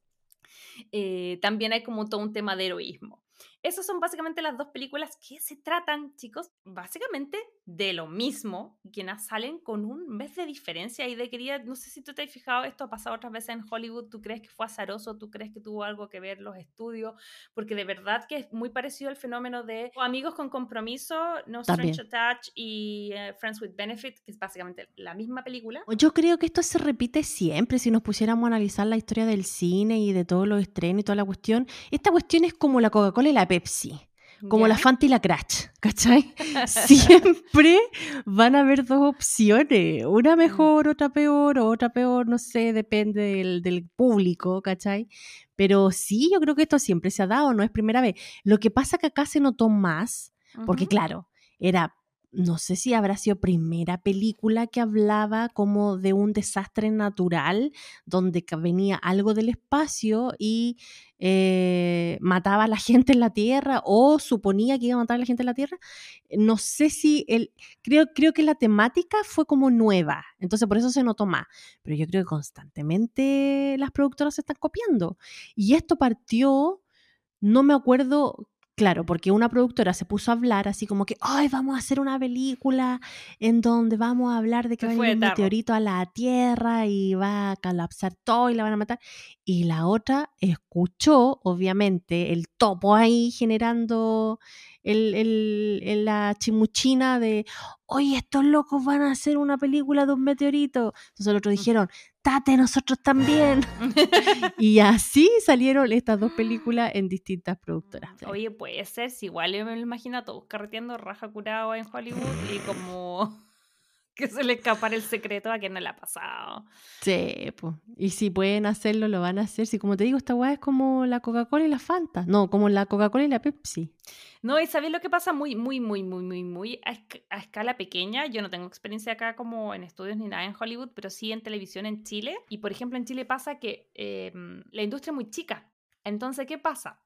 eh, también hay como todo un tema de heroísmo. Esas son básicamente las dos películas que se tratan, chicos, básicamente de lo mismo, na- salen con un mes de diferencia y de quería, no sé si tú te has fijado, esto ha pasado otras veces en Hollywood, tú crees que fue azaroso, tú crees que tuvo algo que ver los estudios, porque de verdad que es muy parecido al fenómeno de Amigos con Compromiso, No. Strange Attached y eh, Friends with Benefit, que es básicamente la misma película. Yo creo que esto se repite siempre si nos pusiéramos a analizar la historia del cine y de todos los estrenos y toda la cuestión. Esta cuestión es como la Coca-Cola y la Pepsi, como la. Fanta y la Crash, ¿cachai? Siempre van a haber dos opciones, Mm. una mejor, otra peor, o otra peor, no sé, depende del, del público, ¿cachai? Pero sí, yo creo que esto siempre se ha dado, no es primera vez. Lo que pasa que acá se notó más, porque claro, era, no sé si habrá sido primera película que hablaba como de un desastre natural, donde venía algo del espacio y eh, mataba a la gente en la Tierra o suponía que iba a matar a la gente en la Tierra. No sé si el, creo, creo que la temática fue como nueva, entonces por eso se notó más. Pero yo creo que constantemente las productoras se están copiando. Y esto partió, no me acuerdo Claro, porque una productora se puso a hablar así como que, ay, vamos a hacer una película en donde vamos a hablar de que Se va a venir un meteorito a la Tierra y va a colapsar todo y la van a matar. Y la otra escuchó, obviamente, el topo ahí generando el, el- el- la chimuchina de, oye, estos locos van a hacer una película de un meteorito. Entonces los otros dijeron, tate, nosotros también. y así salieron estas dos películas en distintas productoras. Oye, puede ser, si igual yo me lo imagino a todos carreteando raja curado en Hollywood y como que se le escapara el secreto a quien no le ha pasado. Sí, pues. Y si pueden hacerlo, lo van a hacer. Si como te digo, esta weá es como la Coca-Cola y la Fanta. No, como la Coca-Cola y la Pepsi. No, y ¿sabéis lo que pasa? Muy, muy, muy, muy, muy, muy a, esc- a escala pequeña. Yo no tengo experiencia acá como en estudios ni nada en Hollywood, pero sí en televisión en Chile. Y por ejemplo, en Chile pasa que eh, la industria es muy chica. Entonces, ¿qué pasa?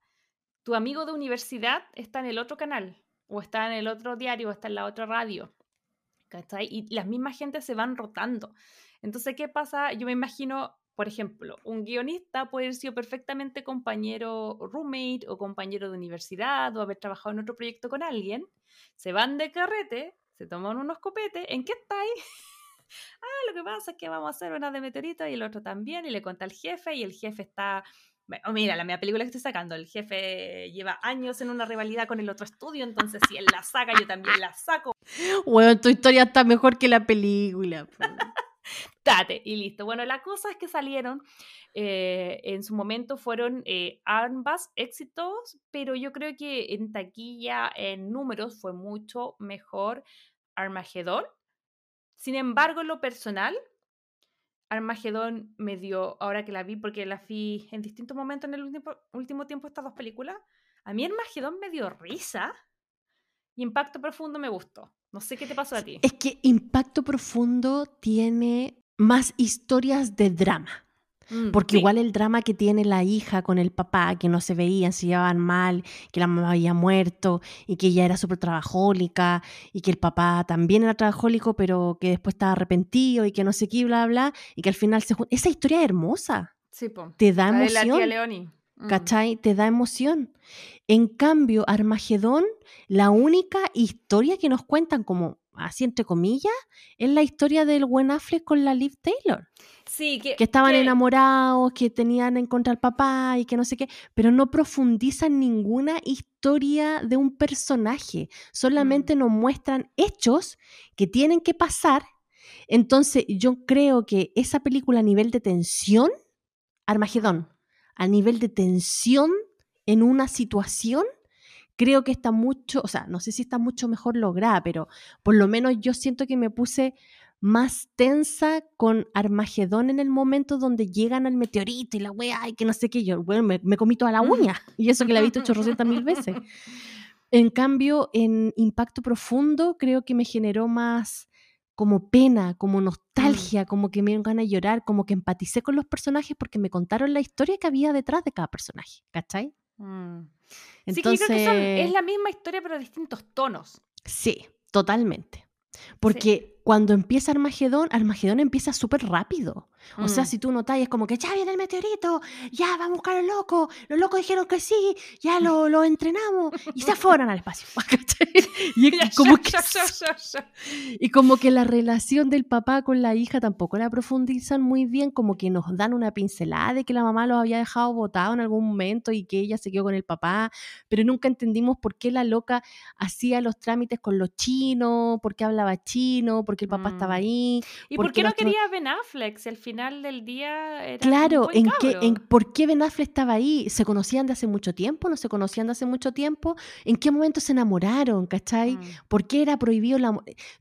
Tu amigo de universidad está en el otro canal, o está en el otro diario, o está en la otra radio. ¿Cachai? Y las mismas gentes se van rotando. Entonces, ¿qué pasa? Yo me imagino, por ejemplo, un guionista puede haber sido perfectamente compañero roommate o compañero de universidad o haber trabajado en otro proyecto con alguien, se van de carrete, se toman unos copetes, ¿en qué estáis? ah, lo que pasa es que vamos a hacer una de meteorito y el otro también, y le cuenta al jefe, y el jefe está Oh, mira, la mía película que estoy sacando, el jefe lleva años en una rivalidad con el otro estudio, entonces si él la saca, yo también la saco. Bueno, tu historia está mejor que la película. Date, y listo. Bueno, la cosa es que salieron, eh, en su momento fueron eh, ambas éxitos, pero yo creo que en taquilla, en números, fue mucho mejor Armagedón. Sin embargo, en lo personal, Armagedón me dio, ahora que la vi, porque la vi en distintos momentos en el último, último tiempo estas dos películas, a mí Armagedón me dio risa y Impacto Profundo me gustó. No sé qué te pasó a ti. Es que Impacto Profundo tiene más historias de drama. Mm, Porque igual el drama que tiene la hija con el papá, que no se veían, se llevaban mal, que la mamá había muerto y que ella era súper trabajólica y que el papá también era trabajólico, pero que después estaba arrepentido y que no sé qué, bla, bla, y que al final se... Esa historia es hermosa. Sí, po. Te da emoción. Mm. ¿Cachai? Te da emoción. En cambio, Armagedón, la única historia que nos cuentan como así entre comillas, es la historia del buen Affleck con la Liv Taylor. Sí, que, que estaban enamorados, que tenían en contra al papá y que no sé qué, pero no profundizan ninguna historia de un personaje, solamente Mm. nos muestran hechos que tienen que pasar. Entonces, yo creo que esa película a nivel de tensión, Armagedón, a nivel de tensión en una situación, creo que está mucho, o sea, no sé si está mucho mejor lograda, pero por lo menos yo siento que me puse más tensa con Armagedón en el momento donde llegan al meteorito y la wea y que no sé qué, yo, bueno, me, me comí toda la uña y eso que la he visto 800 mil veces. En cambio, en Impacto Profundo creo que me generó más como pena, como nostalgia, como que me dieron ganas de llorar, como que empaticé con los personajes porque me contaron la historia que había detrás de cada personaje, ¿cachai? Mm. Entonces, sí, creo que son- es la misma historia, pero distintos tonos. Sí, totalmente. Porque cuando empieza Armagedón, Armagedón empieza súper rápido. O sea, Mm. si tú notas, es como que ya viene el meteorito, ya vamos a buscar a los locos, los locos dijeron que sí, ya lo, lo entrenamos y se fueron al espacio. y, como que, y como que la relación del papá con la hija tampoco la profundizan muy bien, como que nos dan una pincelada de que la mamá lo había dejado botado en algún momento y que ella se quedó con el papá, pero nunca entendimos por qué la loca hacía los trámites con los chinos, por qué hablaba chino, por qué el papá estaba Mm. ahí. ¿Y por Porque qué no quería Ben Affleck si al final del día era Claro, un buen ¿en qué, en, ¿por qué Ben Affleck estaba ahí? ¿Se conocían de hace mucho tiempo? ¿No se conocían de hace mucho tiempo? ¿En qué momento se enamoraron? ¿Cachai? Mm. ¿Por qué era prohibido la...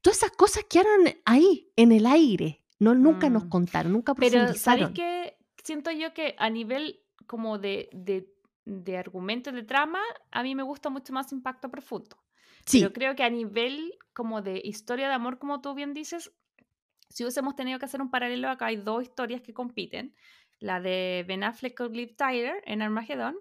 Todas esas cosas quedaron ahí, en el aire. No, nunca nos Mm. contaron, nunca Pero, ¿sabéis profundizaron. qué? Siento yo que a nivel como de, de, de argumento de trama, a mí me gusta mucho más Impacto Profundo. Sí, Pero creo que a nivel como de historia de amor, como tú bien dices, si hubiésemos tenido que hacer un paralelo, acá hay dos historias que compiten. La de Ben Affleck con Liv Tyler en Armageddon,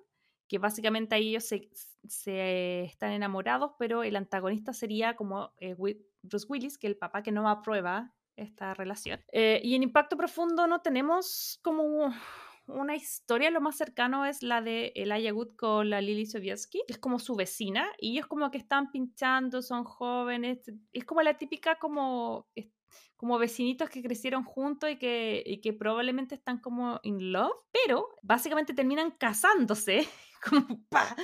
que básicamente ahí ellos se, se están enamorados, pero el antagonista sería como eh, Bruce Willis, que el papá que no aprueba esta relación. Eh, y en Impacto Profundo no tenemos como una historia, lo más cercano es la de Elijah Wood con la Lily Sobieski, que es como su vecina, y ellos como que están pinchando, son jóvenes, es como la típica como, como vecinitos que crecieron juntos y que, y que probablemente están como in love, pero básicamente terminan casándose, como pa,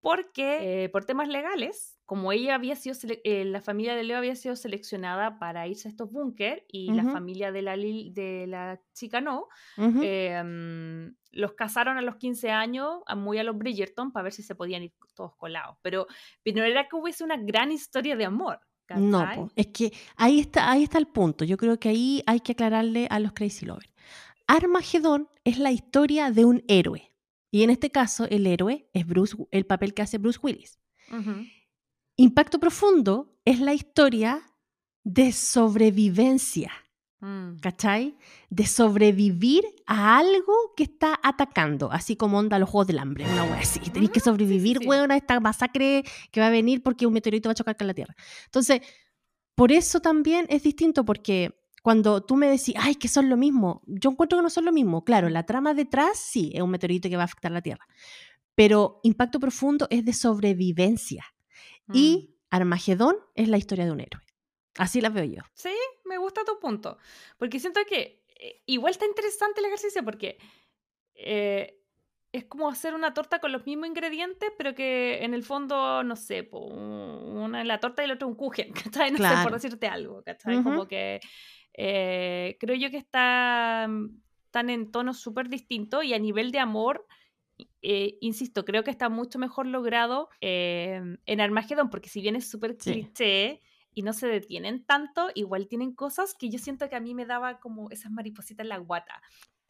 porque eh, por temas legales, como ella había sido, eh, la familia de Leo había sido seleccionada para irse a estos búnker y la familia de la, de la chica no, eh, mm, los casaron a los 15 años, muy a los Bridgerton, para ver si se podían ir todos colados. Pero, pero no era que hubiese una gran historia de amor. No, es que ahí está, ahí está el punto. Yo creo que ahí hay que aclararle a los Crazy Lovers. Armagedón es la historia de un héroe. Y en este caso, el héroe es Bruce, el papel que hace Bruce Willis. Impacto Profundo es la historia de sobrevivencia, Mm. ¿cachai? De sobrevivir a algo que está atacando, así como onda los Juegos del Hambre, una wea así. Tenéis que Ujú, sí, sí, sobrevivir, sí. weón, a esta masacre que va a venir porque un meteorito va a chocar con la Tierra. Entonces, por eso también es distinto, porque cuando tú me decís, ay, que son lo mismo, yo encuentro que no son lo mismo. Claro, la trama detrás sí es un meteorito que va a afectar la Tierra, pero Impacto Profundo es de sobrevivencia y Mm. Armagedón es la historia de un héroe. Así la veo yo. Sí, me gusta tu punto. Porque siento que eh, igual está interesante el ejercicio porque eh, es como hacer una torta con los mismos ingredientes, pero que en el fondo, no sé, po, una es la torta y la otra un kuchen, ¿cachai? No sé, Claro. por decirte algo, ¿cachai? Como que eh, creo yo que está, mm, están en tonos súper distintos y a nivel de amor, eh, insisto, creo que está mucho mejor logrado eh, en Armagedón, porque si bien es súper Sí. cliché y no se detienen tanto, igual tienen cosas que yo siento que a mí me daba como esas maripositas en la guata.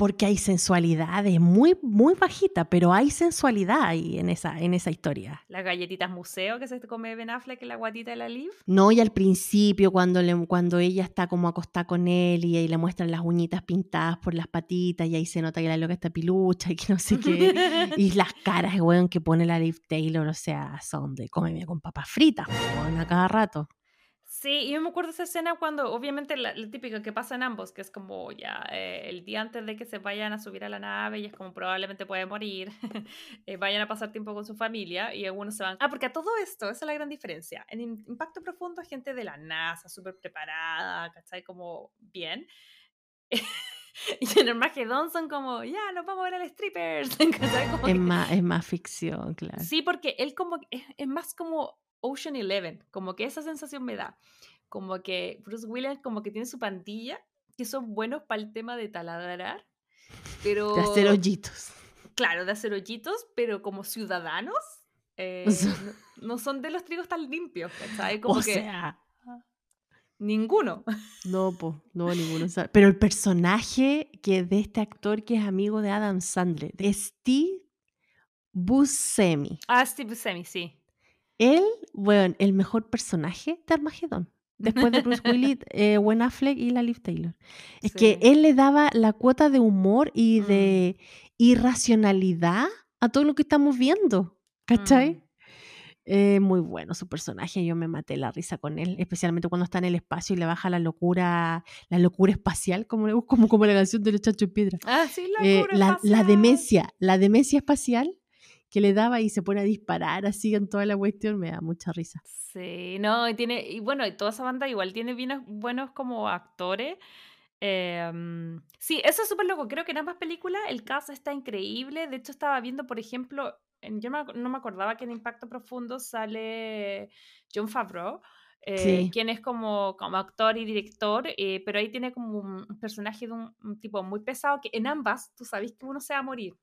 Porque hay sensualidad, es muy, muy bajita, pero hay sensualidad ahí en esa, en esa historia. Las galletitas museo que se come Ben Affleck la guatita de la Liv. No, y al principio, cuando, le, cuando ella está como acostada con él y ahí le muestran las uñitas pintadas por las patitas y ahí se nota que la loca está pilucha y que no sé qué. y las caras, weón, que pone la Liv Taylor, o sea, son de cómeme con papas fritas, weón, a cada rato. Sí, y yo me acuerdo esa escena cuando, obviamente, la, la típica que pasa en ambos, que es como ya eh, el día antes de que se vayan a subir a la nave y es como probablemente puede morir, eh, vayan a pasar tiempo con su familia y algunos se van. Ah, porque a todo esto, esa es la gran diferencia. En Im- Impacto Profundo, gente de la NASA, súper preparada, ¿cachai? Como bien. y en Armagedón son como, ya, nos vamos a ver al. Como Es que- más, es más ficción, claro. Sí, porque él como es, es más como Ocean Eleven, como que esa sensación me da. Como que Bruce Willis como que tiene su pandilla, que son buenos para el tema de taladrar, pero... De hacer hoyitos. Claro, de hacer hoyitos, pero como ciudadanos, eh, no, no son de los trigos tan limpios, ¿cachai? Como o que sea, ninguno. no, po, no, ninguno. Pero el personaje que de este actor que es amigo de Adam Sandler, de Steve Buscemi. Ah, Steve Buscemi, sí. Él, bueno, el mejor personaje de Armagedón. Después de Bruce Willis, eh, Ben Affleck y la Liv Taylor. Es que él le daba la cuota de humor y Mm. de irracionalidad a todo lo que estamos viendo. ¿Cachai? Mm. Eh, muy bueno su personaje, yo me maté la risa con él, especialmente cuando está en el espacio y le baja la locura, la locura espacial, como, como, como la canción de los chachos en piedra. Ah, sí, la, Eh, cura la, la espacial. demencia, la demencia espacial que le daba y se pone a disparar así en toda la cuestión, me da mucha risa. Sí, no, y tiene, y bueno, toda esa banda igual tiene buenos, buenos como actores. Em, sí, eso es súper loco. Creo que en ambas películas el cast está increíble. De hecho, estaba viendo, por ejemplo, en- yo no me acordaba que en Impacto Profundo sale John Favreau, eh, Sí. quien es como, como actor y director, eh, pero ahí tiene como un un personaje de un, un tipo muy pesado que en ambas tú sabes que uno se va a morir.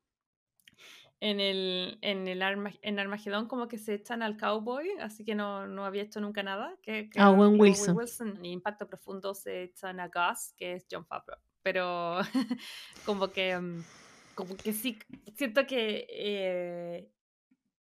En el, en el Arma- en Armagedón como que se echan al cowboy, así que no, no había hecho nunca nada. Que, que A era Owen Owen Wilson. Y Impacto Profundo se echan a Gus, que es John Favreau. Pero como que, mm, como que sí, siento que, eh,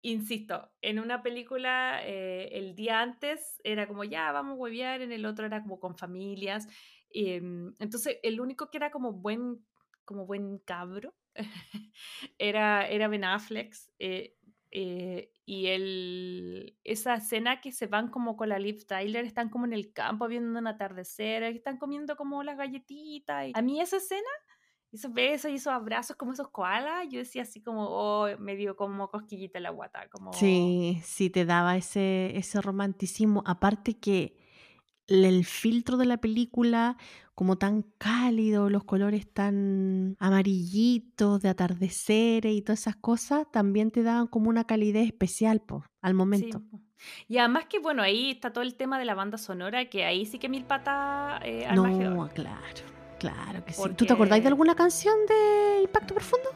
insisto, en una película eh, el día antes era como ya, vamos a huevear, en el otro era como con familias. em, entonces el único que era como buen, como buen cabro era, era Ben Affleck. eh, eh, y el, esa escena que se van como con la Liv Tyler, están como en el campo viendo un atardecer, están comiendo como las galletitas. a mí esa escena, esos besos y esos abrazos como esos koalas, yo decía así como, oh, me dio como cosquillita la guata. Como... Sí, sí, te daba ese, ese romanticismo. Aparte que el filtro de la película, como tan cálido, los colores tan amarillitos, de atardeceres y todas esas cosas, también te daban como una calidez especial, po, al momento. Y además que, bueno, ahí está todo el tema de la banda sonora, que ahí sí que mil patas eh, No, claro, claro que sí. ¿Tú te acordáis de alguna canción de Impacto Profundo?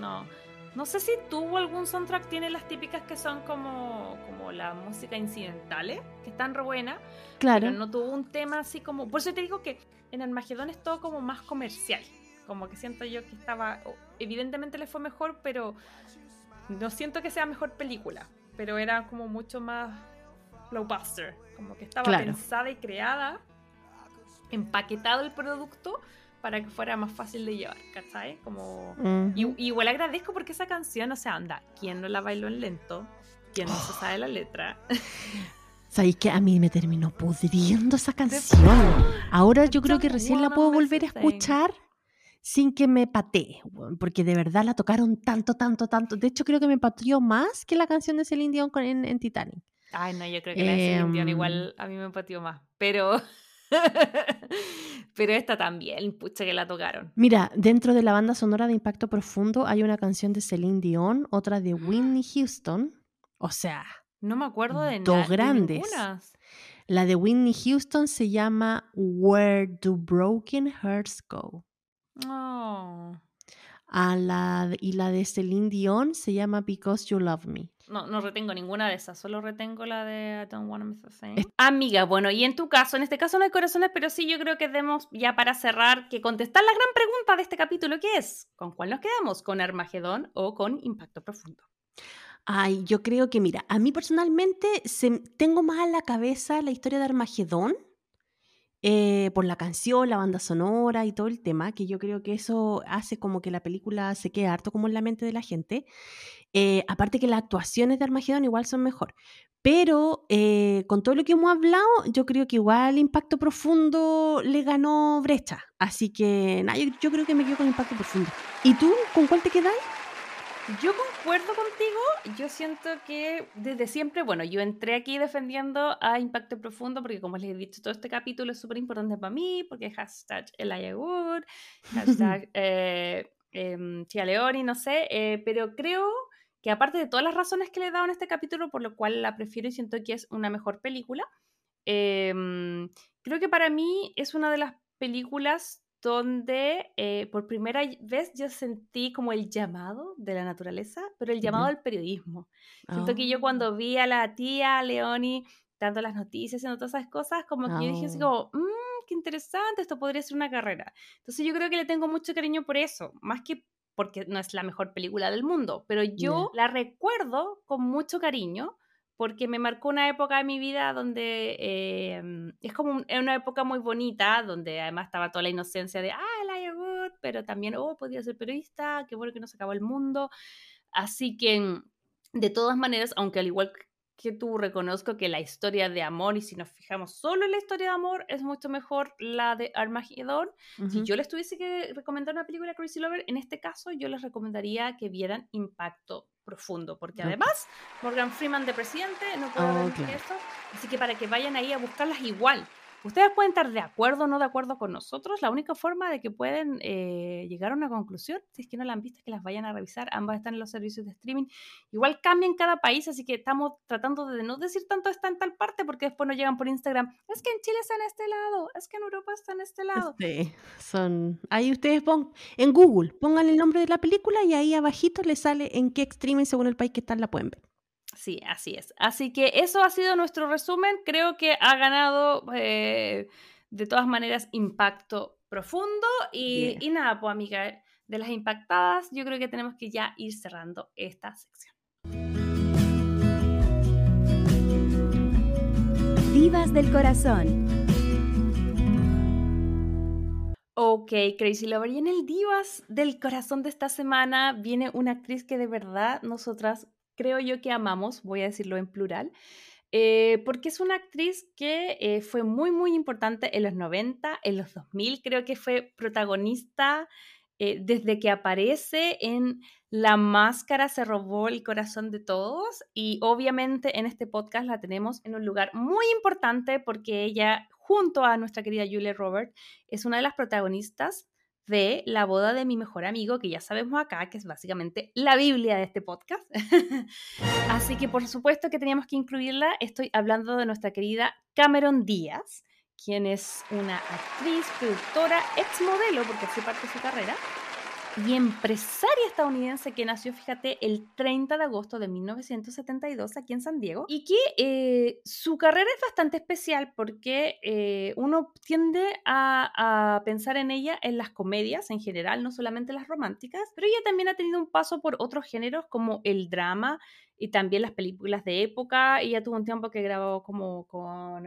No. No sé si tuvo algún soundtrack, tiene las típicas que son como, como la música incidentales, que están re buenas, Claro. pero no tuvo un tema así como... Por eso te digo que en Armagedón es todo como más comercial. Como que siento yo que estaba... Evidentemente le fue mejor, pero no siento que sea mejor película. Pero era como mucho más blockbuster. Como que estaba Claro. pensada y creada, empaquetado el producto para que fuera más fácil de llevar, ¿cachai? Como... Y, igual agradezco porque esa canción, o sea, anda, ¿quién no la bailó en lento? ¿Quién no se sabe la letra? ¿Sabéis que a mí me terminó pudriendo esa canción? Ahora yo creo que recién la puedo volver a escuchar sin que me patee, porque de verdad la tocaron tanto, tanto, tanto. De hecho, creo que me pateó más que la canción de Celine Dion en, en Titanic. Ay, no, yo creo que la de Celine Dion igual em. a mí me pateó más, pero... pero esta también, pucha que la tocaron. Mira, dentro de la banda sonora de Impacto Profundo hay una canción de Celine Dion, otra de Whitney Houston, o sea... No me acuerdo de Dos grandes. la de Whitney Houston se llama Where Do Broken Hearts Go. Oh. A la, y la de Celine Dion se llama Because You Love Me. No, no retengo ninguna de esas, solo retengo la de I Don't Wanna Miss a Thing. Amiga, bueno, y en tu caso, en este caso no hay corazones, pero sí yo creo que debemos, ya para cerrar, que contestar la gran pregunta de este capítulo, que es, ¿con cuál nos quedamos? ¿Con Armagedón o con Impacto Profundo? Ay, yo creo que, mira, a mí personalmente se, tengo más en la cabeza la historia de Armagedón eh, por la canción, la banda sonora y todo el tema, que yo creo que eso hace como que la película se quede harto como en la mente de la gente. Eh, aparte que las actuaciones de Armagedón igual son mejor. Pero eh, con todo lo que hemos hablado, yo creo que igual Impacto Profundo le ganó brecha. Así que nada, yo, creo que me quedo con Impacto Profundo. ¿Y tú? ¿Con cuál te quedas? Yo concuerdo contigo, yo siento que desde siempre, bueno, yo entré aquí defendiendo a Impacto Profundo porque como les he dicho, todo este capítulo es súper importante para mí, porque hashtag Elijah Wood, hashtag eh, em, Leoni, no sé, eh, pero creo que aparte de todas las razones que le he dado en este capítulo, por lo cual la prefiero y siento que es una mejor película, em, creo que para mí es una de las películas donde eh, por primera vez yo sentí como el llamado de la naturaleza, pero el llamado al periodismo. Siento que yo cuando oh. vi a la tía Leoni dando las noticias, y todas esas cosas, como que yo dije así oh. como, mmm, qué interesante, esto podría ser una carrera. Entonces yo creo que le tengo mucho cariño por eso, más que porque no es la mejor película del mundo, pero yo la recuerdo con mucho cariño porque me marcó una época de mi vida donde em, es como una época muy bonita, donde además estaba toda la inocencia de, ah, Elijah Wood, pero también, oh, podía ser periodista, qué bueno que no se acabó el mundo. Así que, de todas maneras, aunque al igual que tú reconozco que la historia de amor, y si nos fijamos solo en la historia de amor, es mucho mejor la de Armageddon. Si yo les tuviese que recomendar una película Crazy Lover, en este caso yo les recomendaría que vieran Impacto Profundo, porque además Morgan Freeman de presidente no puede ver ah, eso, así que para que vayan ahí a buscarlas igual. Ustedes pueden estar de acuerdo o no de acuerdo con nosotros. La única forma de que pueden eh, llegar a una conclusión, si es que no la han visto, es que las vayan a revisar. Ambas están en los servicios de streaming. Igual cambian cada país, así que estamos tratando de no decir tanto está en tal parte, porque después nos llegan por Instagram. Es que en Chile está en este lado, es que en Europa está en este lado. Sí, son. Ahí ustedes pongan en Google, pongan el nombre de la película y ahí abajito les sale en qué streaming según el país que están la pueden ver. Sí, así es. Así que eso ha sido nuestro resumen. Creo que ha ganado eh, de todas maneras impacto profundo. Y, y nada, pues amiga, de las impactadas, yo creo que tenemos que ya ir cerrando esta sección. Divas del corazón. Ok, Crazy Lover. Y en el Divas del corazón de esta semana viene una actriz que de verdad nosotras creo yo que amamos, voy a decirlo en plural, eh, porque es una actriz que eh, fue muy, muy importante en los 90, en los 2000, creo que fue protagonista eh, desde que aparece en La Máscara, se robó el corazón de todos y obviamente en este podcast la tenemos en un lugar muy importante porque ella, junto a nuestra querida Julia Robert, es una de las protagonistas de la boda de mi mejor amigo, que ya sabemos acá, que es básicamente la Biblia de este podcast. Así que por supuesto que teníamos que incluirla. Estoy hablando de nuestra querida Cameron Díaz, quien es una actriz, productora, ex modelo, porque hace parte de su carrera, y empresaria estadounidense que nació, fíjate, el 30 de agosto de 1972 aquí en San Diego y que eh, su carrera es bastante especial porque eh, uno tiende a, pensar en ella en las comedias en general, no solamente las románticas, pero ella también ha tenido un paso por otros géneros como el drama y también las películas de época. Ella tuvo un tiempo que grabó como con...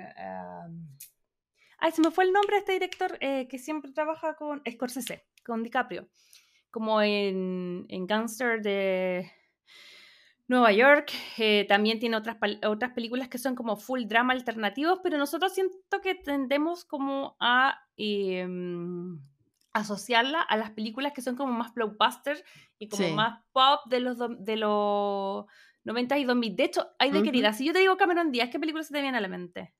Ay, se me fue el nombre de este director eh, que siempre trabaja con Scorsese, con DiCaprio como en, en Gangster de... Nueva York. eh, también tiene otras, otras películas que son como full drama alternativos, pero nosotros siento que tendemos como a em, asociarla a las películas que son como más blockbuster y como Sí. más pop de los, de los 90 y 2000. De hecho, hay de querida. Si yo te digo Cameron Díaz, ¿qué películas se te viene a la mente?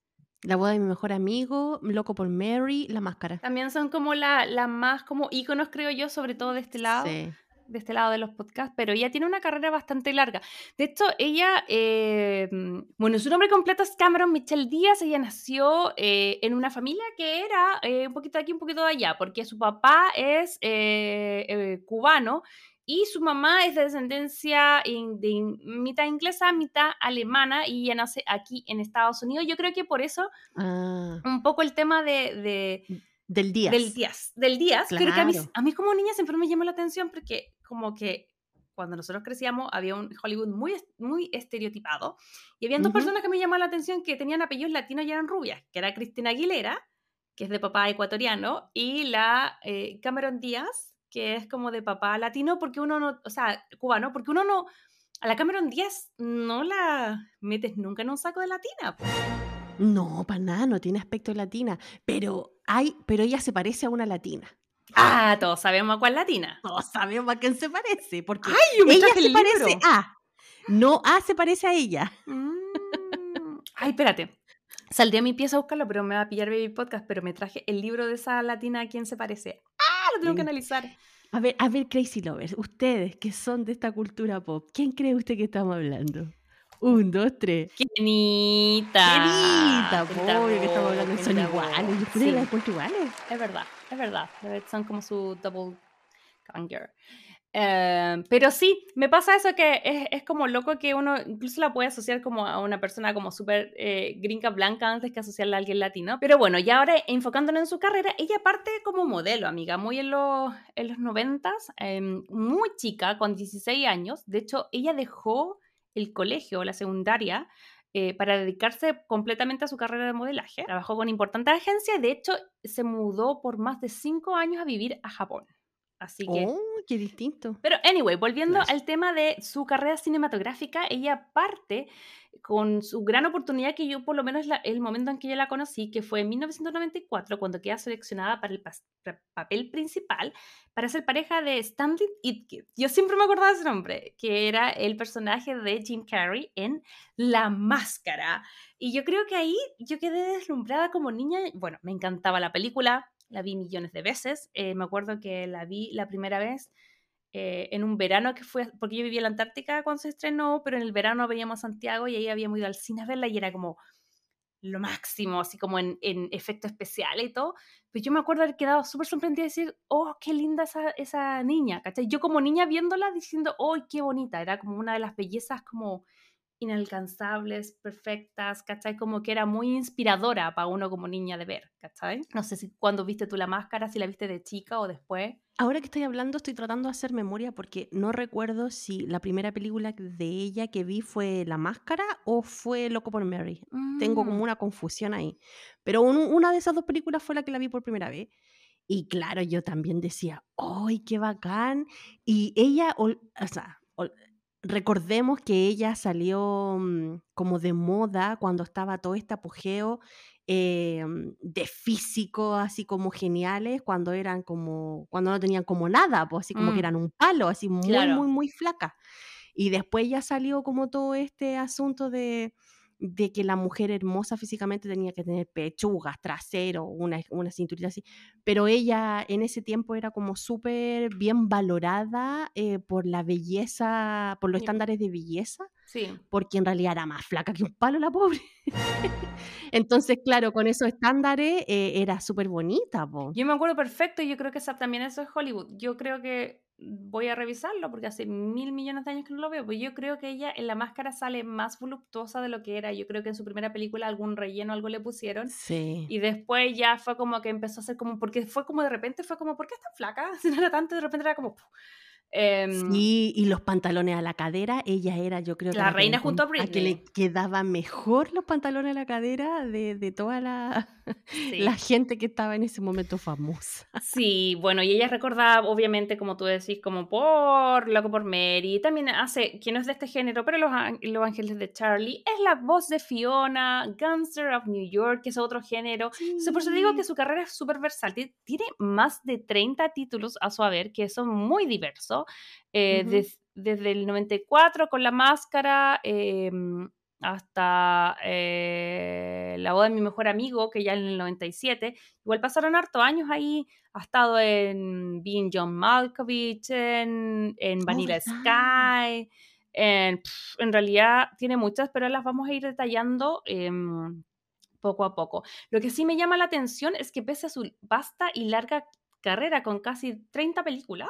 La boda de mi mejor amigo, Loco por Mary, La Máscara. También son como las la más como íconos, creo yo, sobre todo de este lado. Sí. de este lado de los podcasts, pero ella tiene una carrera bastante larga. De hecho, ella, eh, bueno, su nombre completo es Cameron Michelle Díaz, ella nació eh, en una familia que era eh, un poquito de aquí, un poquito de allá, porque su papá es eh, eh, cubano y su mamá es de descendencia in- de in- mitad inglesa, mitad alemana, y ella nace aquí en Estados Unidos. Yo creo que por eso Ah, un poco el tema de- de del día. del Díaz. Del Díaz, creo que a mí, Claro. a mí como niña siempre me llamó la atención porque como que cuando nosotros crecíamos había un Hollywood muy, muy estereotipado y había dos Ujú. personas que me llamaban la atención que tenían apellidos latinos y eran rubias, que era Cristina Aguilera, que es de papá ecuatoriano, y la eh, Cameron Díaz, que es como de papá latino, porque uno no, o sea, cubano, porque uno no, a la Cameron Díaz no la metes nunca en un saco de latina. No, para nada, no tiene aspecto latina. Pero hay, pero ella se parece a una latina. Ah, todos sabemos a cuál latina. Todos sabemos a quién se parece. Porque ¡Ay, me ella se el parece libro! a. No A se parece a ella. Mm. Ay, espérate. Saldría a mi pieza a buscarlo, pero me va a pillar Baby Podcast, pero me traje el libro de esa latina a quién se parece. Lo tengo que analizar. A ver, a ver, Crazy Lovers, ustedes que son de esta cultura pop, ¿quién cree usted que estamos hablando? Un, dos, tres. Kenita. Querida, pobre, que estamos hablando, son Kenita iguales. Bo. Yo creo que Sí, las iguales. es verdad, es verdad, Son como su double ganger. Eh, pero sí, me pasa eso que es, es como loco que uno incluso la puede asociar como a una persona como súper eh, gringa blanca antes que asociarla a alguien latino. Pero bueno, ya ahora enfocándonos en su carrera, ella parte como modelo, amiga, muy en los, en los 90, muy chica, con 16 años. De hecho, ella dejó el colegio, la secundaria, eh, para dedicarse completamente a su carrera de modelaje. Trabajó con importantes agencias, de hecho, se mudó por más de 5 años a vivir a Japón. Así que... Oh, qué distinto. Pero, anyway, volviendo Nice. al tema de su carrera cinematográfica, ella parte con su gran oportunidad que yo, por lo menos la- el momento en que yo la conocí, que fue en 1994, cuando queda seleccionada para el pa- papel principal, para ser pareja de Stanley Itkin. Yo siempre me acordaba de ese nombre, que era el personaje de Jim Carrey en La Máscara. Y yo creo que ahí yo quedé deslumbrada como niña. Bueno, me encantaba la película, la vi millones de veces. eh, me acuerdo que la vi la primera vez eh, en un verano que fue, porque yo vivía en la Antártica cuando se estrenó, pero en el verano veníamos a Santiago y ahí habíamos ido al cine a verla y era como lo máximo, así como en, en efectos especiales y todo. Pero yo me acuerdo haber quedado súper sorprendida y decir, oh, qué linda esa, esa niña, ¿cachai? Yo como niña viéndola diciendo, oh, qué bonita, era como una de las bellezas como inalcanzables, perfectas, ¿cachai? Como que era muy inspiradora para uno como niña de ver, ¿cachai? No sé si cuando viste tú la máscara, si la viste de chica o después. Ahora que estoy hablando, estoy tratando de hacer memoria porque no recuerdo si la primera película de ella que vi fue La Máscara o fue Loco por Mary. Tengo como Mm. una confusión ahí. Pero un- una de esas dos películas fue la que la vi por primera vez. Y claro, yo también decía, ¡ay, qué bacán! Y ella, ol- o sea, recordemos que ella salió mm, como de moda cuando estaba todo este apogeo eh, de físico, así como geniales, cuando eran como, cuando no tenían como nada, pues así como Mm. que eran un palo, así muy, Claro. muy, muy flaca. Y después ya salió como todo este asunto de, de que la mujer hermosa físicamente tenía que tener pechugas, trasero, una, una cinturita así. Pero ella en ese tiempo era como súper bien valorada eh, por la belleza, por los Sí. estándares de belleza, Sí. porque en realidad era más flaca que un palo la pobre. Entonces, claro, con esos estándares eh, era súper bonita, po. Yo me acuerdo perfecto y yo creo que esa, también eso es Hollywood. Yo creo que voy a revisarlo porque hace mil millones de años que no lo veo, pues yo creo que ella en la máscara sale más voluptuosa de lo que era. Yo creo que en su primera película algún relleno, algo le pusieron. Sí. Y después ya fue como que empezó a ser como, porque fue como de repente, fue como, ¿por qué es tan flaca? Si no era tanto, de repente era como, Sí, y los pantalones a la cadera, ella era, yo creo que La la que reina junto a encon- que Britney. le quedaba mejor los pantalones a la cadera de, de toda la, sí. la gente que estaba en ese momento famosa. Sí, bueno, y ella es recordada, obviamente, como tú decís, como por Loco por Mary. También hace, que no es de este género, pero Los, Los Ángeles de Charlie. Es la voz de Fiona, Gangster of New York, que es otro género. Entonces, por eso digo que su carrera es súper versátil. Tiene más de 30 títulos a su haber, que son muy diversos. Eh, Ujú. des- desde el 94 con La Máscara eh, hasta eh, La boda de mi mejor amigo, que ya en el 97. Igual pasaron harto años ahí. Ha estado en Being John Malkovich, en, en Vanilla ¿verdad? Sky. En, en realidad tiene muchas, pero las vamos a ir detallando em, poco a poco. Lo que sí me llama la atención es que pese a su vasta y larga carrera con casi 30 películas,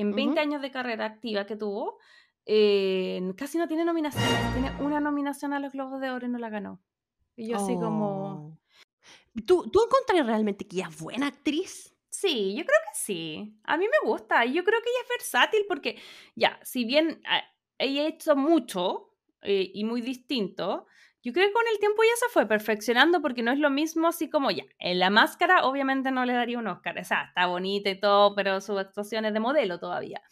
en 20 Ujú. años de carrera activa que tuvo, eh, casi no tiene nominaciones. Tiene una nominación a los Globos de Oro y no la ganó. Y yo así como... Oh. ¿Tú, ¿Tú encontrás realmente que ella es buena actriz? Sí, yo creo que sí. A mí me gusta. Y yo creo que ella es versátil porque, ya, si bien ah, ella ha hecho mucho eh, y muy distinto, yo creo que con el tiempo ella se fue perfeccionando porque no es lo mismo así como ya. En la máscara, obviamente no le daría un Oscar. O sea, está bonita y todo, pero su actuación es de modelo todavía.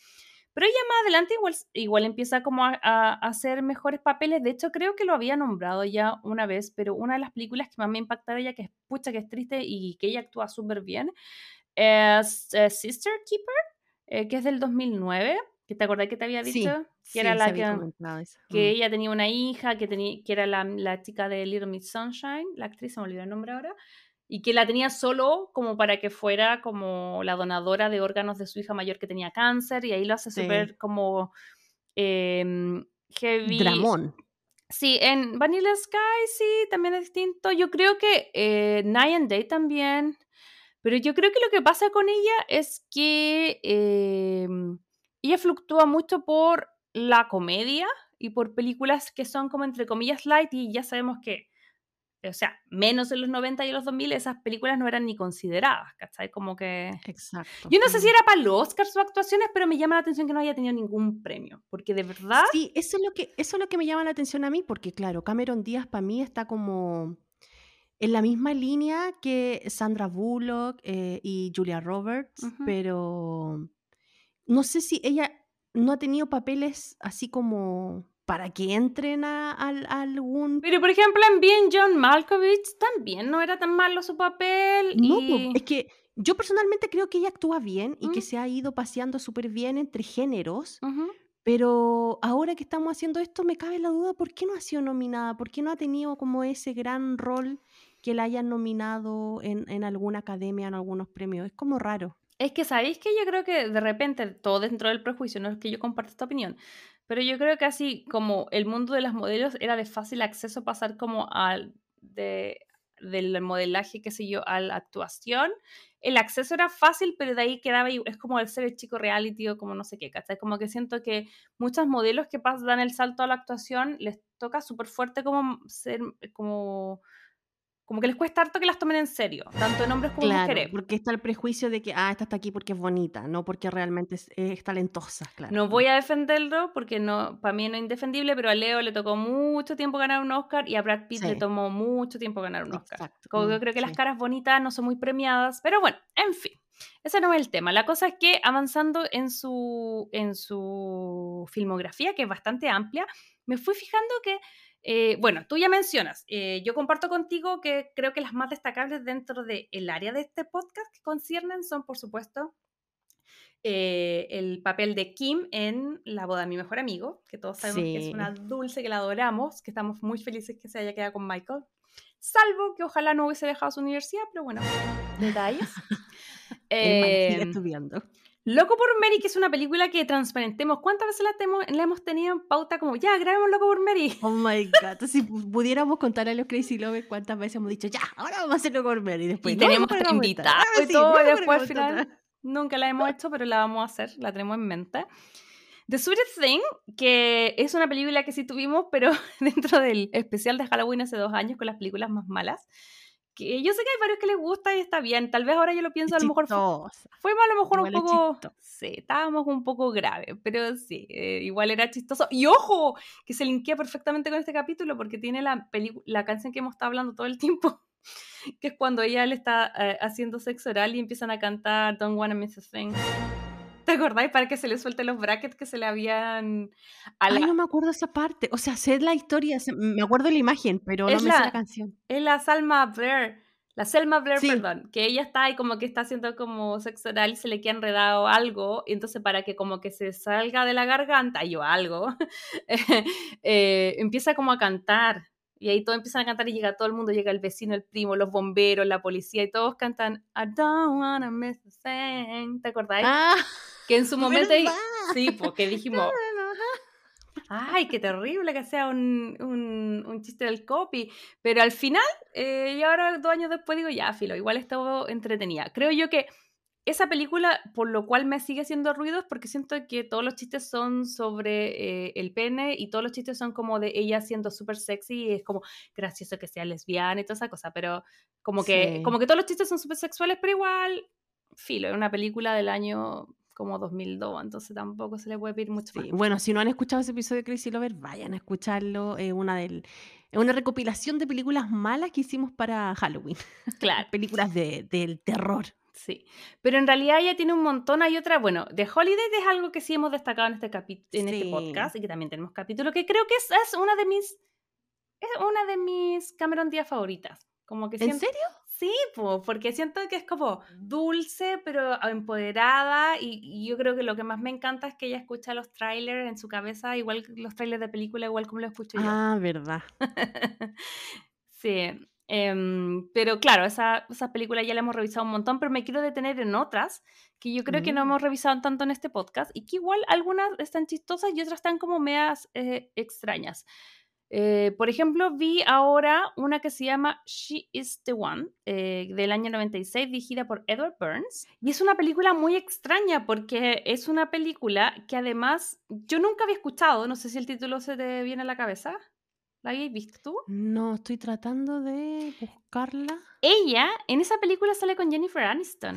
Pero ella más adelante igual, igual empieza como a, a- a hacer mejores papeles. De hecho, creo que lo había nombrado ya una vez, pero una de las películas que más me impacta de ella, que es pucha, que es triste y que ella actúa súper bien, es eh, Sister Keeper, eh, que es del 2009, que te acordás que te había Sí, dicho, que sí, era se la que, eso. que Mm. ella tenía una hija, que, tenía, que era la, la chica de Little Miss Sunshine, la actriz, se me olvidó el nombre ahora, y que la tenía solo como para que fuera como la donadora de órganos de su hija mayor que tenía cáncer, y ahí lo hace Sí. súper como em, heavy. Dramón. Sí, en Vanilla Sky sí, también es distinto. Yo creo que eh, Night and Day también. Pero yo creo que lo que pasa con ella es que eh, ella fluctúa mucho por la comedia y por películas que son como entre comillas light y ya sabemos que, o sea, menos en los 90 y en los 2000 esas películas no eran ni consideradas, ¿cachai? Como que... Exacto. Yo no sé si era para los Oscars sus actuaciones, pero me llama la atención que no haya tenido ningún premio, porque de verdad... Sí, eso es lo que, eso es lo que me llama la atención a mí, porque claro, Cameron Díaz para mí está como en la misma línea que Sandra Bullock eh, y Julia Roberts, Ujú. pero no sé si ella no ha tenido papeles así como para que entren a, al- a algún... Pero por ejemplo en Bien John Malkovich también no era tan malo su papel No, y... es que yo personalmente creo que ella actúa bien y que Mm. se ha ido paseando súper bien entre géneros. Pero ahora que estamos haciendo esto, me cabe la duda, ¿por qué no ha sido nominada? ¿Por qué no ha tenido como ese gran rol que la hayan nominado en, en alguna academia, en algunos premios? Es como raro. Es que sabéis que yo creo que de repente, todo dentro del prejuicio, no es que yo comparta esta opinión, pero yo creo que así como el mundo de las modelos era de fácil acceso pasar como al de, del modelaje, qué sé yo, a la actuación, el acceso era fácil, pero de ahí quedaba, es como el ser el chico reality o como no sé qué, ¿cachai? Como que siento que muchas modelos que pas- dan el salto a la actuación les toca súper fuerte como ser, como, como que les cuesta harto que las tomen en serio, tanto en hombres como Claro, mujeres. porque está el prejuicio de que, ah, esta está aquí porque es bonita, no porque realmente es, es talentosa, claro. No voy a defenderlo porque no, para mí no es indefendible, pero a Leo le tocó mucho tiempo ganar un Oscar y a Brad Pitt le tomó mucho tiempo ganar un Oscar. Exacto, Como yo mm, creo que las caras bonitas no son muy premiadas, pero bueno, en fin. Ese no es el tema. La cosa es que avanzando en su, en su filmografía, que es bastante amplia, me fui fijando que, eh, bueno, tú ya mencionas, eh, yo comparto contigo que creo que las más destacables dentro del área de este podcast que conciernen son, por supuesto, eh, el papel de Kim en La boda de mi mejor amigo, que todos sabemos que es una dulce, que la adoramos, que estamos muy felices que se haya quedado con Michael. Salvo que ojalá no hubiese dejado su universidad, pero bueno, detalles. Eh, estudiando. Loco por Mary, que es una película que transparentemos. ¿Cuántas veces la, temo- la hemos tenido en pauta como, ya, grabemos Loco por Mary? Oh my god, si pu- pudiéramos contar a los Crazy Lovers cuántas veces hemos dicho, ya, ahora vamos a hacerlo comer y después y no, tenemos esta. invitados Ah, y sí, todo, no, y después al final nunca la hemos hecho, pero la vamos a hacer, la tenemos en mente. The Sweetest Thing, que es una película que sí tuvimos, pero dentro del especial de Halloween hace dos años con las películas más malas, que yo sé que hay varios que les gusta y está bien. Tal vez ahora yo lo pienso, a lo mejor fue, fue a lo mejor un poco. chistoso. Sí, estábamos un poco graves, pero sí, eh, igual era chistoso. Y ojo, que se linkea perfectamente con este capítulo porque tiene la, la canción que hemos estado hablando todo el tiempo, que es cuando ella le está eh, haciendo sexo oral y empiezan a cantar Don't Wanna Miss a Thing. ¿Te acordáis? Para que se le suelten los brackets que se le habían... A la, Ay, no me acuerdo esa parte. O sea, sé la historia, sé- me acuerdo la imagen, pero Es no me sé la- canción. Es la Salma Blair. La Selma Blair, Sí. perdón. Que ella está ahí como que está haciendo como sexo oral y se le queda enredado algo. Y entonces para que como que se salga de la garganta y o algo, eh, empieza como a cantar. Y ahí todos empiezan a cantar y llega todo el mundo, llega el vecino, el primo, los bomberos, la policía y todos cantan I don't wanna miss a thing. ¿Te acordáis? Ah, que en su momento... Sí, porque dijimos, Ay, qué terrible que sea un, un, un chiste del copy. Pero al final, eh, y ahora dos años después digo, ya, filo, igual estuvo entretenida. Creo yo que esa película, por lo cual me sigue haciendo ruido, es porque siento que todos los chistes son sobre eh, el pene y todos los chistes son como de ella siendo súper sexy y es como gracioso que sea lesbiana y toda esa cosa. Pero como que, Sí. como que todos los chistes son súper sexuales, pero igual, filo, es una película del año como 2002, entonces tampoco se le puede pedir mucho más. Sí, Bueno, si no han escuchado ese episodio de Crazy Lover, vayan a escucharlo. Es una, del, una recopilación de películas malas que hicimos para Halloween. Claro. películas de, del terror. Sí, pero en realidad ella tiene un montón, hay otra, bueno, The Holiday es algo que sí hemos destacado en este, en este podcast y que también tenemos capítulo que creo que es, es una de mis, es una de mis Cameron Díaz favoritas, como que ¿En serio? Sí, po, porque siento que es como dulce pero empoderada y, y yo creo que lo que más me encanta es que ella escucha los trailers en su cabeza, igual los trailers de película, igual como lo escucho yo. Ah, verdad. sí, em, pero claro, esa, esa película ya la hemos revisado un montón, pero me quiero detener en otras que yo creo que no Mm. hemos revisado tanto en este podcast y que igual algunas están chistosas y otras están como medias eh, extrañas. Eh, por ejemplo, vi ahora una que se llama She is the One, eh, del año 96, dirigida por Edward Burns. Y es una película muy extraña porque es una película que además yo nunca había escuchado, no sé si el título se te viene a la cabeza. ¿La habías visto tú? No, estoy tratando de buscarla. Ella en esa película sale con Jennifer Aniston.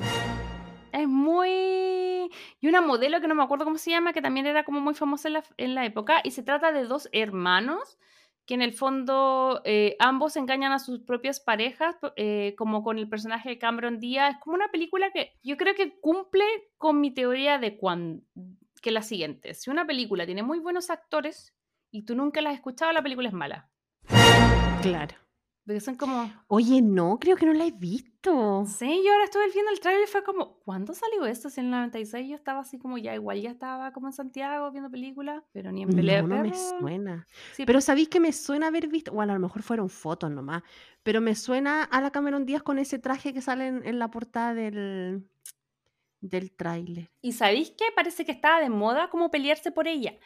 Es muy... Y una modelo que no me acuerdo cómo se llama, que también era como muy famosa en la, en la época. Y se trata de dos hermanos que en el fondo eh, ambos engañan a sus propias parejas, eh, como con el personaje de Cameron Díaz. Es como una película que yo creo que cumple con mi teoría de cuan- que la siguiente. Si una película tiene muy buenos actores y tú nunca la has escuchado, la película es mala. Claro. Porque son como... Oye, no, creo que no la he visto. Sí, yo ahora estuve viendo el trailer y fue como, ¿cuándo salió esto? Si en el 96 yo estaba así como ya, igual ya estaba como en Santiago viendo películas, pero ni en pelea No, no me suena. Sí, Pero sabéis que me suena haber visto, bueno, a lo mejor fueron fotos nomás, pero me suena a la Cameron Díaz con ese traje que sale en, en la portada del, del tráiler. Y ¿sabéis qué? Parece que estaba de moda como pelearse por ella,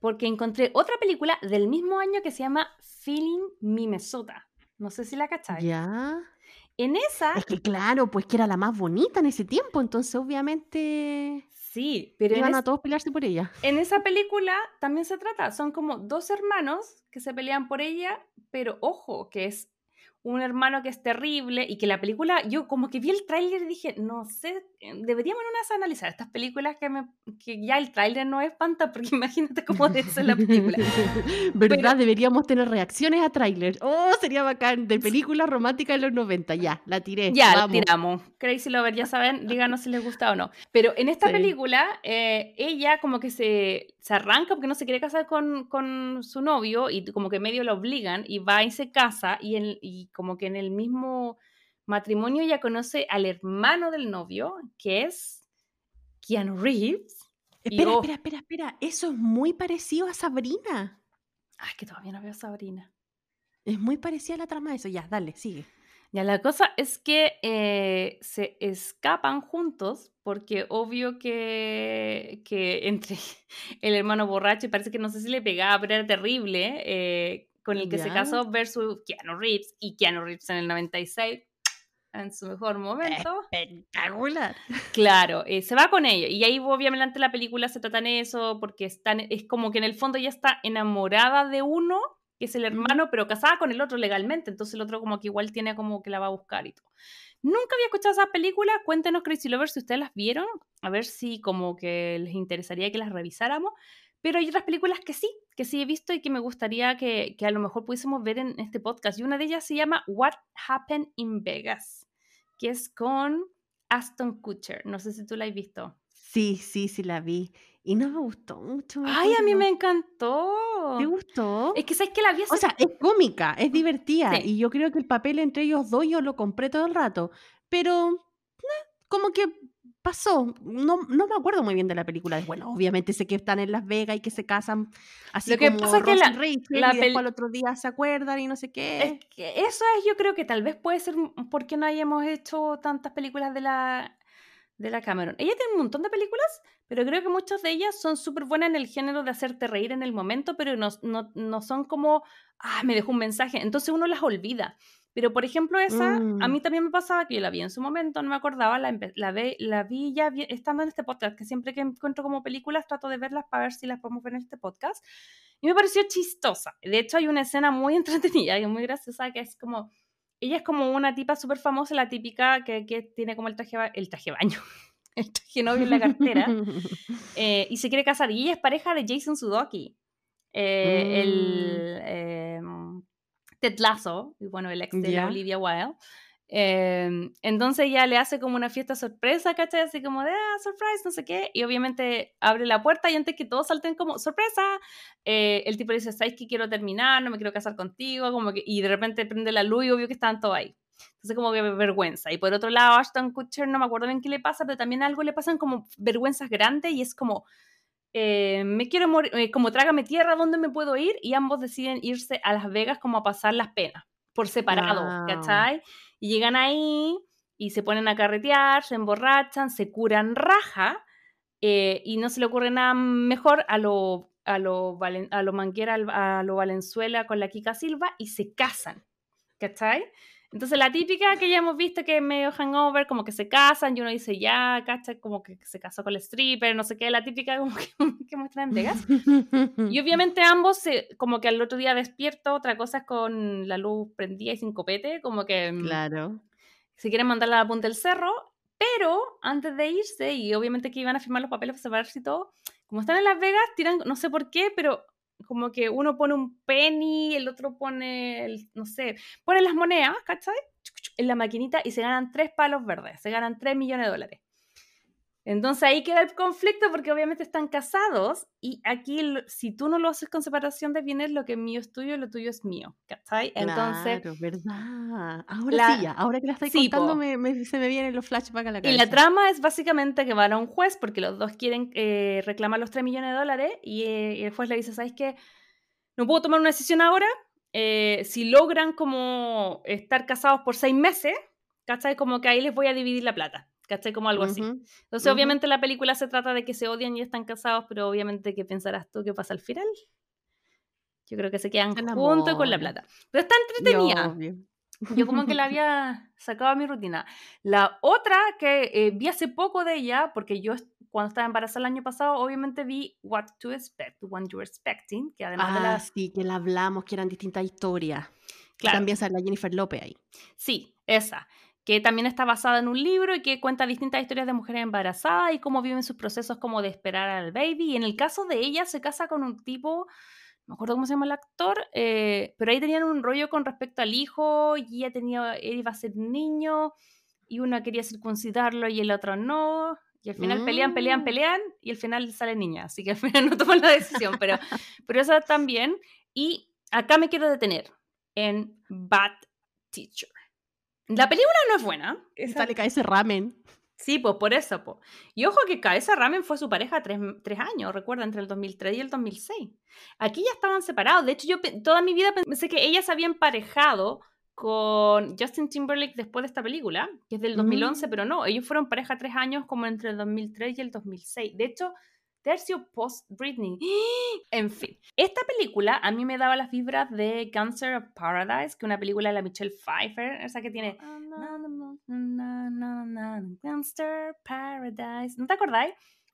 porque encontré otra película del mismo año que se llama Feeling Minnesota. No sé si la cacháis. Ya. En esa, Es que claro, pues que era la más bonita en ese tiempo, entonces obviamente sí, pero iban a es- todos pelearse por ella. en esa película también se trata, son como dos hermanos que se pelean por ella, pero ojo, que es un hermano que es terrible y que la película, yo como que vi el tráiler y dije, no sé, eh, deberíamos una vez analizar estas películas que, me, que ya el tráiler no espanta, porque imagínate cómo de eso es la película. ¿Verdad? Deberíamos tener reacciones a tráiler. Oh, sería bacán. De película romántica de los 90. Ya, la tiré. Ya, la tiramos. Crazy Lover, ya saben, díganos si les gusta o no. Pero en esta Sí. película, eh, ella como que se, se arranca porque no se quiere casar con, con su novio y como que medio lo obligan y va y se casa y, en- y como que en el mismo matrimonio ella conoce al hermano del novio, que es Keanu Reeves. Espera, oh, espera, espera, espera. Eso es muy parecido a Sabrina. Ay, que todavía no veo a Sabrina. Es muy parecida a la trama de eso. Ya, dale, sigue. Ya, la cosa es que eh, se escapan juntos porque obvio que, que entre el hermano borracho y parece que no sé si le pegaba, pero era terrible, eh, con el que se casó versus Keanu Reeves y Keanu Reeves en el 96 en su mejor momento. Espectacular. Claro, eh, se va con ellos. Y ahí obviamente la película se trata en eso porque están, es como que en el fondo ella está enamorada de uno que es el hermano, pero casada con el otro legalmente, entonces el otro como que igual tiene como que la va a buscar y todo. Nunca había escuchado esa película, cuéntenos Crazy Lovers si ustedes las vieron, a ver si como que les interesaría que las revisáramos, pero hay otras películas que sí, que sí he visto y que me gustaría que, que a lo mejor pudiésemos ver en este podcast, y una de ellas se llama What Happened in Vegas, que es con Aston Kutcher, no sé si tú la has visto. Sí, sí, sí la vi. Y no me gustó mucho. me Ay, a mí me encantó. ¿Te gustó? Es que sabes que la vi O sea, es cómica, es divertida. Sí. Y yo creo que el papel entre ellos dos yo lo compré todo el rato. Pero, eh, como que pasó. No, no me acuerdo muy bien de la película. Bueno, obviamente sé que están en Las Vegas y que se casan así Lo que como pasa es que Ross y la- Rachel, la y después al otro día se acuerdan y no sé qué. Es que eso es, yo creo que tal vez puede ser porque no hayamos hecho tantas películas de la, de la Cameron. Ella tiene un montón de películas, pero creo que muchas de ellas son súper buenas en el género de hacerte reír en el momento, pero no, no, no son como, ah, me dejó un mensaje. Entonces uno las olvida. Pero por ejemplo, esa, a Mm. mí también me pasaba que yo la vi en su momento, no me acordaba, la, la, ve- la vi ya vi- estando en este podcast, que siempre que encuentro como películas trato de verlas para ver si las podemos ver en este podcast. Y me pareció chistosa. De hecho, hay una escena muy entretenida y muy graciosa que es como. Ella es como una tipa súper famosa, la típica que, que tiene como el traje, el traje baño, el traje novio en la cartera, eh, y se quiere casar. Y ella es pareja de Jason Sudoki, eh, el eh, Ted Lasso, y bueno, el ex de Ya. Olivia Wilde. Eh, entonces ella le hace como una fiesta sorpresa, ¿cachai? Así como de, ah, surprise, no sé qué. Y obviamente abre la puerta y antes que todos salten como, sorpresa, eh, el tipo le dice, ¿sabes que quiero terminar? No me quiero casar contigo. Como que, y de repente prende la luz y obvio que están todos ahí. Entonces como que vergüenza. Y por otro lado, Ashton Kutcher, no me acuerdo bien qué le pasa, pero también algo le pasan como vergüenzas grandes y es como, eh, me quiero morir, eh, como trágame tierra, ¿dónde me puedo ir? Y ambos deciden irse a Las Vegas como a pasar las penas, por separado, Wow. ¿cachai? Y llegan ahí y se ponen a carretear, se emborrachan, se curan raja eh, y no se le ocurre nada mejor a lo, a lo, Valen- a lo Manguera, a lo Valenzuela con la Kika Silva y se casan, ¿cachai? Entonces la típica que ya hemos visto que es medio hangover, como que se casan y uno dice ya, ¿cachai? Como que se casó con el stripper, no sé qué, la típica como que, que muestran en Vegas. Y obviamente ambos, se- como que al otro día despierto, otra cosa es con la luz prendida y sin copete, como que mm, Claro. se quieren mandar a la punta del cerro, pero antes de irse, y obviamente que iban a firmar los papeles para separarse y todo, como están en Las Vegas, tiran, no sé por qué, pero como que uno pone un penny, el otro pone, no sé, pone las monedas, ¿cachai? En la maquinita y se ganan tres palos verdes, se ganan tres millones de dólares. Entonces ahí queda el conflicto porque obviamente están casados y aquí si tú no lo haces con separación de bienes, lo que es mío es tuyo, lo tuyo es mío, ¿cachai? Entonces... claro, ¿verdad? Ahora la- sí, ya. Ahora que la estáis Sí, contando, me, me- se me vienen los flashbacks a la Y cabeza. la trama es básicamente que van a un juez porque los dos quieren eh, reclamar los 3 millones de dólares y, eh, y el juez le dice, ¿sabes qué? No puedo tomar una decisión ahora. eh, si logran como estar casados por seis meses, ¿cachai? Como que ahí les voy a dividir la plata, ¿cachai? Como algo así. Ujú. Entonces, ujú. obviamente la película se trata de que se odian y están casados, pero obviamente, ¿qué pensarás tú que pasa al final? Yo creo que se quedan juntos con la plata. Pero está entretenida. Obvio. Yo como que la había sacado a mi rutina. La otra que eh, vi hace poco de ella, porque yo cuando estaba embarazada el año pasado, obviamente vi What to Expect, When You're Expecting, que además de Ah, la... sí, que la hablamos, que eran distintas historias. Claro, También sale Jennifer López ahí. sí, esa, que también está basada en un libro y que cuenta distintas historias de mujeres embarazadas y cómo viven sus procesos como de esperar al baby. Y en el caso de ella, se casa con un tipo, no me acuerdo cómo se llama el actor, eh, pero ahí tenían un rollo con respecto al hijo y ella tenía, él iba a ser niño y uno quería circuncidarlo y el otro no. Y al final pelean, pelean, Mm. pelean y al final sale niña. Así que al final no toman la decisión, pero, pero esa también. Y acá me quiero detener en Bad Teacher. La película no es buena. Esa- Sale cae ese ramen. Sí, pues por eso. po. Y ojo que Cabeza Ramen fue su pareja tres, tres años, recuerda, entre el 2003 y el 2006. Aquí ya estaban separados. De hecho, yo toda mi vida pensé que ella se había emparejado con Justin Timberlake después de esta película, que es del 2011, Mm. pero no, ellos fueron pareja tres años como entre el 2003 y el 2006. De hecho, tercio post Britney. En fin, esta película a mí me daba las vibras de Cancer of Paradise, que es una película de la Michelle Pfeiffer, esa que tiene na, Gangster Paradise. ¿No te acordáis?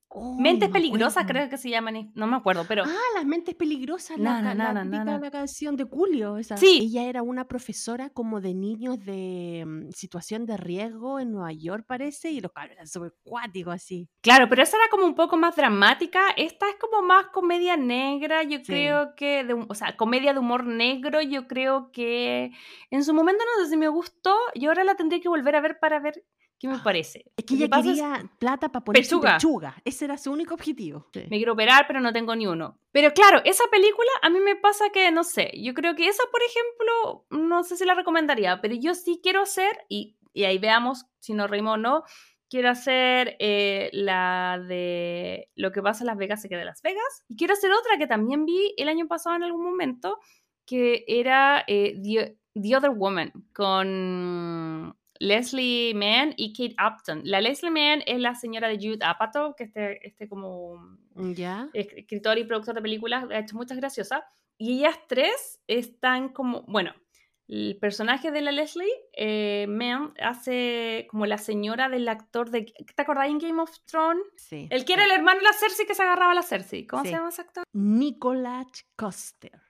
Oh, Mentes no me peligrosas creo que se llaman, no me acuerdo, pero Ah, las mentes peligrosas, la, Na, la na, la canción de Julio. Esa. Sí. Ella era una profesora como de niños de mm, situación de riesgo en Nueva York, parece, y los cabros eran súper cuáticos así. Claro, pero esa era como un poco más dramática. Esta es como más comedia negra, yo Sí. creo que, de, o sea, comedia de humor negro, yo creo que en su momento no sé si me gustó, y ahora la tendría que volver a ver para ver qué me parece. Es que ella pasa es- quería plata para poner su Pechuga. pechuga. Ese era su único objetivo. Sí. me quiero operar, pero no tengo ni uno. Pero claro, esa película a mí me pasa que, no sé, yo creo que esa, por ejemplo, no sé si la recomendaría, pero yo sí quiero hacer, y, y ahí veamos si nos reímos o no, quiero hacer eh, la de lo que pasa en Las Vegas se queda en Las Vegas, y quiero hacer otra que también vi el año pasado en algún momento, que era eh, The, The Other Woman, con Leslie Mann y Kate Upton. La Leslie Mann es la señora de Jude Apatow, que este, este como ¿Ya? es- escritor y productor de películas, ha hecho muchas graciosas. Y ellas tres están como, bueno, el personaje de la Leslie eh, Mann hace como la señora del actor de, ¿te acordás en Game of Thrones? Sí. El que era el hermano de la Cersei que se agarraba a la Cersei. ¿Cómo Sí. se llama ese actor? Nicolás Coster.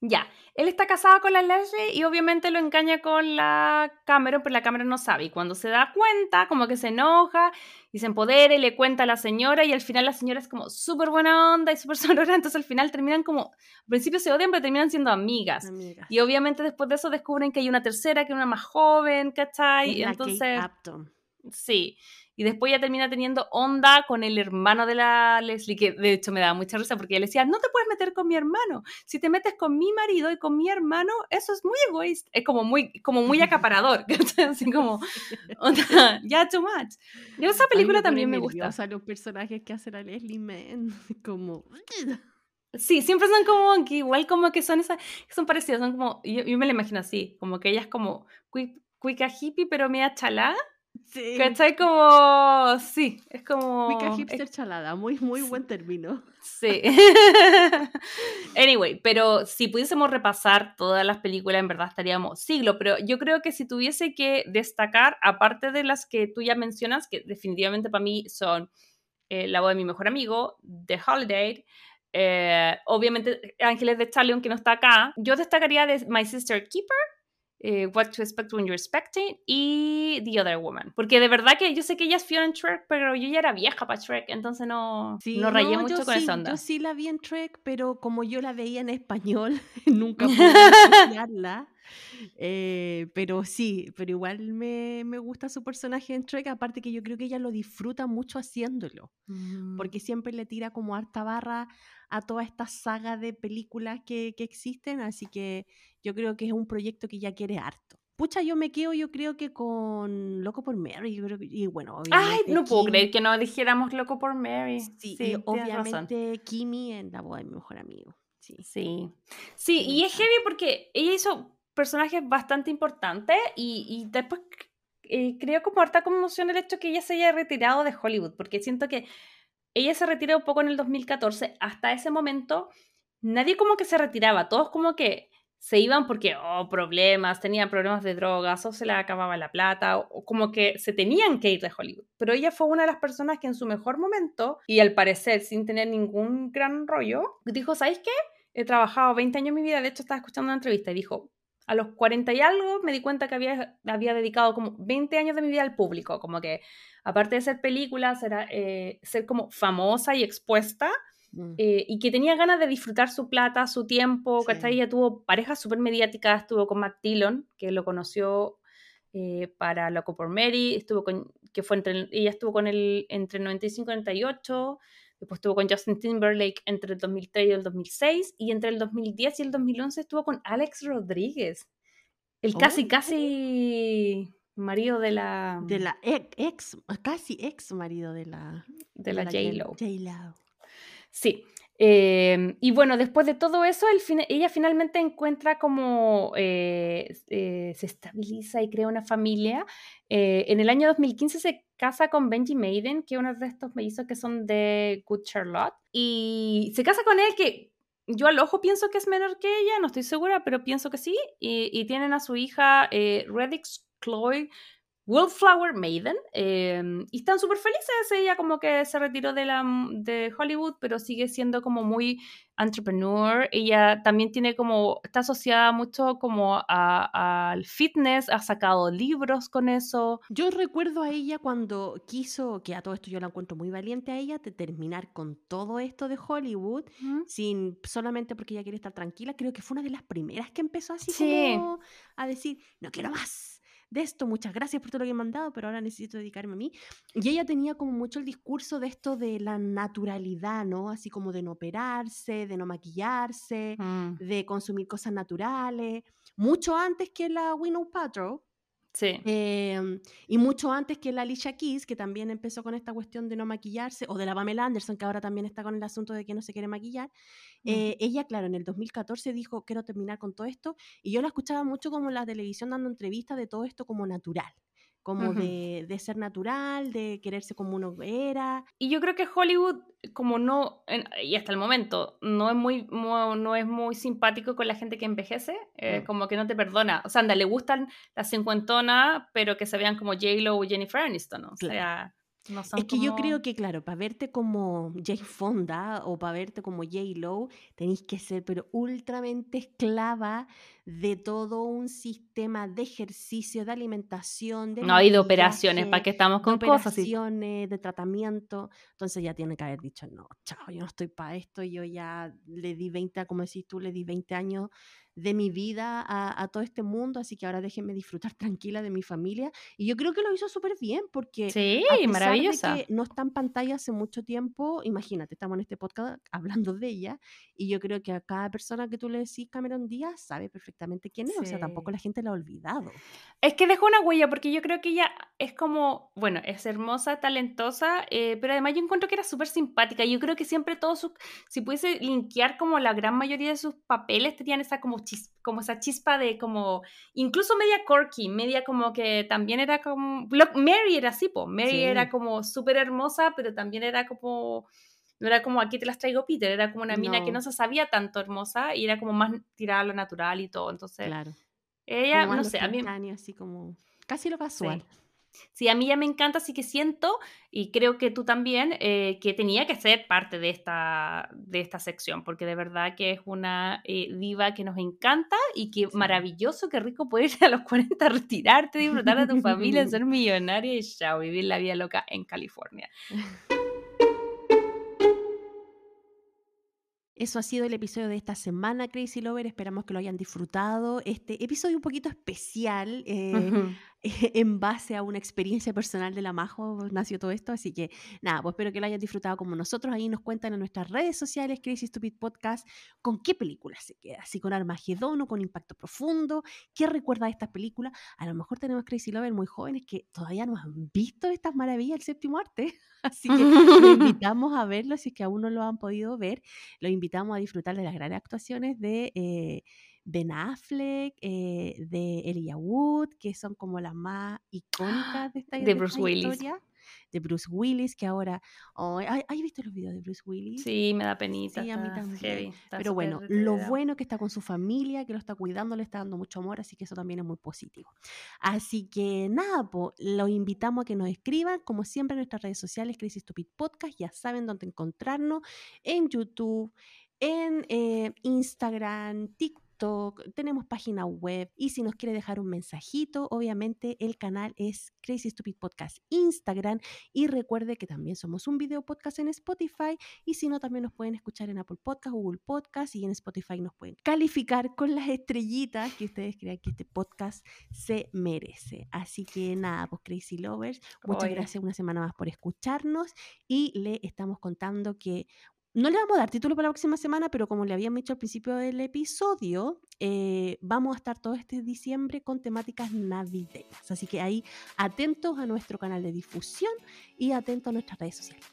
Ya, él está casado con la Leslie y obviamente lo engaña con la Cameron, pero la Cameron no sabe. Y cuando se da cuenta, como que se enoja y se empodera y le cuenta a la señora y al final la señora es como súper buena onda y súper sonora, entonces al final terminan como, al principio se odian, pero terminan siendo amigas. Amigas. Y obviamente después de eso descubren que hay una tercera, que es una más joven, ¿cachai? Es Y la entonces, Kate Upton. sí. Y después ya termina teniendo onda con el hermano de la Leslie, que de hecho me daba mucha risa porque él decía, no te puedes meter con mi hermano. Si te metes con mi marido y con mi hermano, eso es muy egoísta. Es como muy, como muy acaparador. Así como, onda, ya too much. Yo esa película pone también me gusta. nerviosa los personajes que hace la Leslie Mann. Como. Sí, siempre son como que igual como que son esas, son parecidas, son como, yo, yo me la imagino así, como que ella es como cui- cuica hippie pero media chalá, Sí. ¿cachai? Como, sí, es como... Es- hipster chalada. Muy, muy buen término. Sí. anyway, pero si pudiésemos repasar todas las películas, en verdad estaríamos siglo, pero yo creo que si tuviese que destacar, aparte de las que tú ya mencionas, que definitivamente para mí son eh, La voz de mi mejor amigo, The Holiday, eh, obviamente Ángeles de Charlie, aunque no está acá, yo destacaría de My Sister Keeper, eh, What to Expect When You're Expecting y The Other Woman. Porque de verdad que yo sé que ella es Fiona en Shrek, pero yo ya era vieja para Shrek, entonces no, Sí, no rayé yo mucho con sí, esa onda. Yo sí la vi en Trek, pero como yo la veía en español, nunca pude apreciarla. Eh, pero sí, pero igual me, me gusta su personaje en Trek, aparte que yo creo que ella lo disfruta mucho haciéndolo, Mm. porque siempre le tira como harta barra a toda esta saga de películas que, que existen, así que yo creo que es un proyecto que ya quiere harto. Pucha, yo me quedo, yo creo que con Loco por Mary, yo creo que- y bueno, Ay, obviamente no puedo creer que no dijéramos loco por Mary. Sí, Sí, y tienes razón. obviamente Kimi en la voz de mi mejor amigo. Sí. Sí. Sí, y es heavy porque ella hizo personajes bastante importantes y, después eh, creo como harta conmoción el hecho que ella se haya retirado de Hollywood, porque siento que ella se retiró un poco en el 2014. Hasta ese momento, nadie como que se retiraba, todos como que se iban porque, oh, problemas, tenían problemas de drogas, o se les acababa la plata, o, o como que se tenían que ir de Hollywood. Pero ella fue una de las personas que en su mejor momento, y al parecer sin tener ningún gran rollo, dijo, ¿sabéis qué? He trabajado 20 años de mi vida, de hecho estaba escuchando una entrevista y dijo, a los 40 y algo me di cuenta que había, había dedicado como 20 años de mi vida al público, como que aparte de ser películas, era eh, ser como famosa y expuesta, Mm. eh, y que tenía ganas de disfrutar su plata, su tiempo, Sí. ¿cachai? Ella tuvo parejas súper mediáticas, estuvo con Matt Dillon, que lo conoció eh, para Loco por Mary, estuvo con, que fue entre, ella estuvo con él entre el 95 y el 98, después estuvo con Justin Timberlake entre el 2003 y el 2006, y entre el 2010 y el 2011 estuvo con Alex Rodríguez, el Oh. casi, casi marido de la, De la ex, ex- casi ex marido de la, de la J-Lo. J-Lo. Sí. eh, y bueno, después de todo eso, el fin- ella finalmente encuentra como eh, eh, se estabiliza y crea una familia. Eh, en el año 2015 se casa con Benji Maiden, que es uno de estos mellizos que son de Good Charlotte. Y se casa con él, que yo al ojo pienso que es menor que ella, no estoy segura, pero pienso que sí. Y, y tienen a su hija eh, Redix Chloe Wildflower Maiden. em, y están súper felices. Ella como que se retiró de, la, de Hollywood, pero sigue siendo como muy entrepreneur. Ella también tiene como, está asociada mucho como al fitness, ha sacado libros con eso. Yo recuerdo a ella cuando quiso, que a todo esto yo la encuentro muy valiente a ella, de terminar con todo esto de Hollywood, sin solamente porque ella quiere estar tranquila. Creo que fue una de las primeras que empezó así Sí. como a decir, no quiero más de esto, muchas gracias por todo lo que me han dado, pero ahora necesito dedicarme a mí. Y ella tenía como mucho el discurso de esto de la naturalidad, ¿no? Así como de no operarse, de no maquillarse, Mm, de consumir cosas naturales, mucho antes que la Winnow Patrol. Sí. Em, y mucho antes que la Alicia Keys, que también empezó con esta cuestión de no maquillarse, o de la Pamela Anderson, que ahora también está con el asunto de que no se quiere maquillar. eh, ella, claro, en el 2014 dijo, quiero terminar con todo esto, y yo la escuchaba mucho como en la televisión dando entrevistas de todo esto como natural, como de, de ser natural, de quererse como uno era. Y yo creo que Hollywood, como no, en- y hasta el momento, no es muy, no es muy simpático con la gente que envejece, eh, como que no te perdona. O sea, anda, le gustan las cincuentonas, pero que se vean como J-Lo o Jennifer Aniston, o Claro. sea, no Es que yo creo que, claro, para verte como Jane Fonda o para verte como J. Lo, tenéis que ser, pero ultramente esclava de todo un sistema de ejercicio, de alimentación, de No, y de operaciones, ¿para qué estamos de con cosas? Y- operaciones, de tratamiento. Entonces ya tiene que haber dicho, no, chao, yo no estoy para esto, yo ya le di 20, como decís tú, le di 20 años de mi vida a, a todo este mundo, así que ahora déjenme disfrutar tranquila de mi familia. Y yo creo que lo hizo súper bien, porque Sí, a pesar maravillosa. de que no está en pantalla hace mucho tiempo, imagínate, estamos en este podcast hablando de ella, y yo creo que a cada persona que tú le decís Cameron Díaz sabe perfectamente quién es, o sea, tampoco la gente la ha olvidado. Es que dejó una huella, porque yo creo que ella es como, bueno, es hermosa, talentosa, eh, pero además yo encuentro que era súper simpática. Yo creo que siempre todos sus, si pudiese linkear como la gran mayoría de sus papeles, tenían esa como, chis- como esa chispa de como, incluso media quirky, media como que también era como, Mary era así, po, Mary Sí. era como súper hermosa, pero también era como... No era como aquí te las traigo Peter, era como una mina que No. no se sabía tanto hermosa y era como más tirada a lo natural y todo. Entonces, Claro. ella, Como no sé, a mí, 30 años, así como casi lo casual. Sí, a mí ya me encanta, así que siento, y creo que tú también, eh, que tenía que ser parte de esta, de esta sección, porque de verdad que es una eh, diva que nos encanta y que Sí. maravilloso, qué rico poder a los 40 a retirarte, disfrutar de tu familia, ser millonaria y chao, vivir la vida loca en California. Eso ha sido el episodio de esta semana, Crazy Lover. Esperamos que lo hayan disfrutado. Este episodio un poquito especial, eh. en base a una experiencia personal de la Majo, nació todo esto. Así que nada, pues espero que lo hayan disfrutado como nosotros. Ahí nos cuentan en nuestras redes sociales, Crazy Stupid Podcast, con qué película se queda. Si con Armagedón o con Impacto Profundo. ¿Qué recuerda de estas películas? A lo mejor tenemos Crazy Lover muy jóvenes que todavía no han visto estas maravillas del séptimo arte. Así que los invitamos a verlo si es que aún no lo han podido ver. Los invitamos a disfrutar de las grandes actuaciones de eh, Ben Affleck, eh, de Elijah Wood, que son como las más icónicas de esta, De de Bruce esta Willis. historia. De Bruce Willis, que ahora... oh, ¿hay- ¿Has visto los videos de Bruce Willis? Sí, me da penita. Sí, a mí también. heavy, Pero bueno, lo bueno es que está con su familia, que lo está cuidando, le está dando mucho amor, así que eso también es muy positivo. Así que nada, po, los invitamos a que nos escriban, como siempre en nuestras redes sociales, Crazy Stupid Podcast, ya saben dónde encontrarnos, en YouTube, en eh, Instagram, TikTok, tenemos página web y si nos quiere dejar un mensajito, obviamente el canal es Crazy Stupid Podcast Instagram y recuerde que también somos un video podcast en Spotify y si no, también nos pueden escuchar en Apple Podcast, Google Podcast y en Spotify nos pueden calificar con las estrellitas que ustedes crean que este podcast se merece. Así que nada, pues Crazy Lovers, muchas Oye. gracias una semana más por escucharnos y le estamos contando que no le vamos a dar título para la próxima semana, pero como le habíamos dicho al principio del episodio, eh, vamos a estar todo este diciembre con temáticas navideñas. Así que ahí atentos a nuestro canal de difusión y atentos a nuestras redes sociales.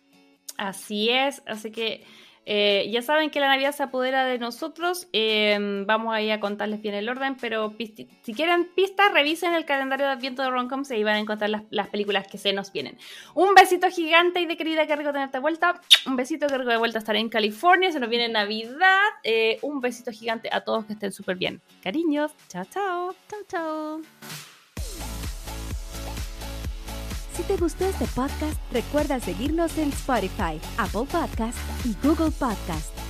Así es, así que eh, ya saben que la Navidad se apodera de nosotros. eh, vamos ahí a contarles bien el orden, pero si quieren pistas, revisen el calendario de Adviento de Roncoms y van a encontrar las, las películas que se nos vienen. Un besito gigante y de querida, que rico tenerte de vuelta. Un besito, que rico de vuelta estar en California. Se nos viene Navidad. eh, un besito gigante a todos que estén súper bien. Cariños, chao, chao. Chao, chao. Si te gustó este podcast, recuerda seguirnos en Spotify, Apple Podcast y Google Podcast.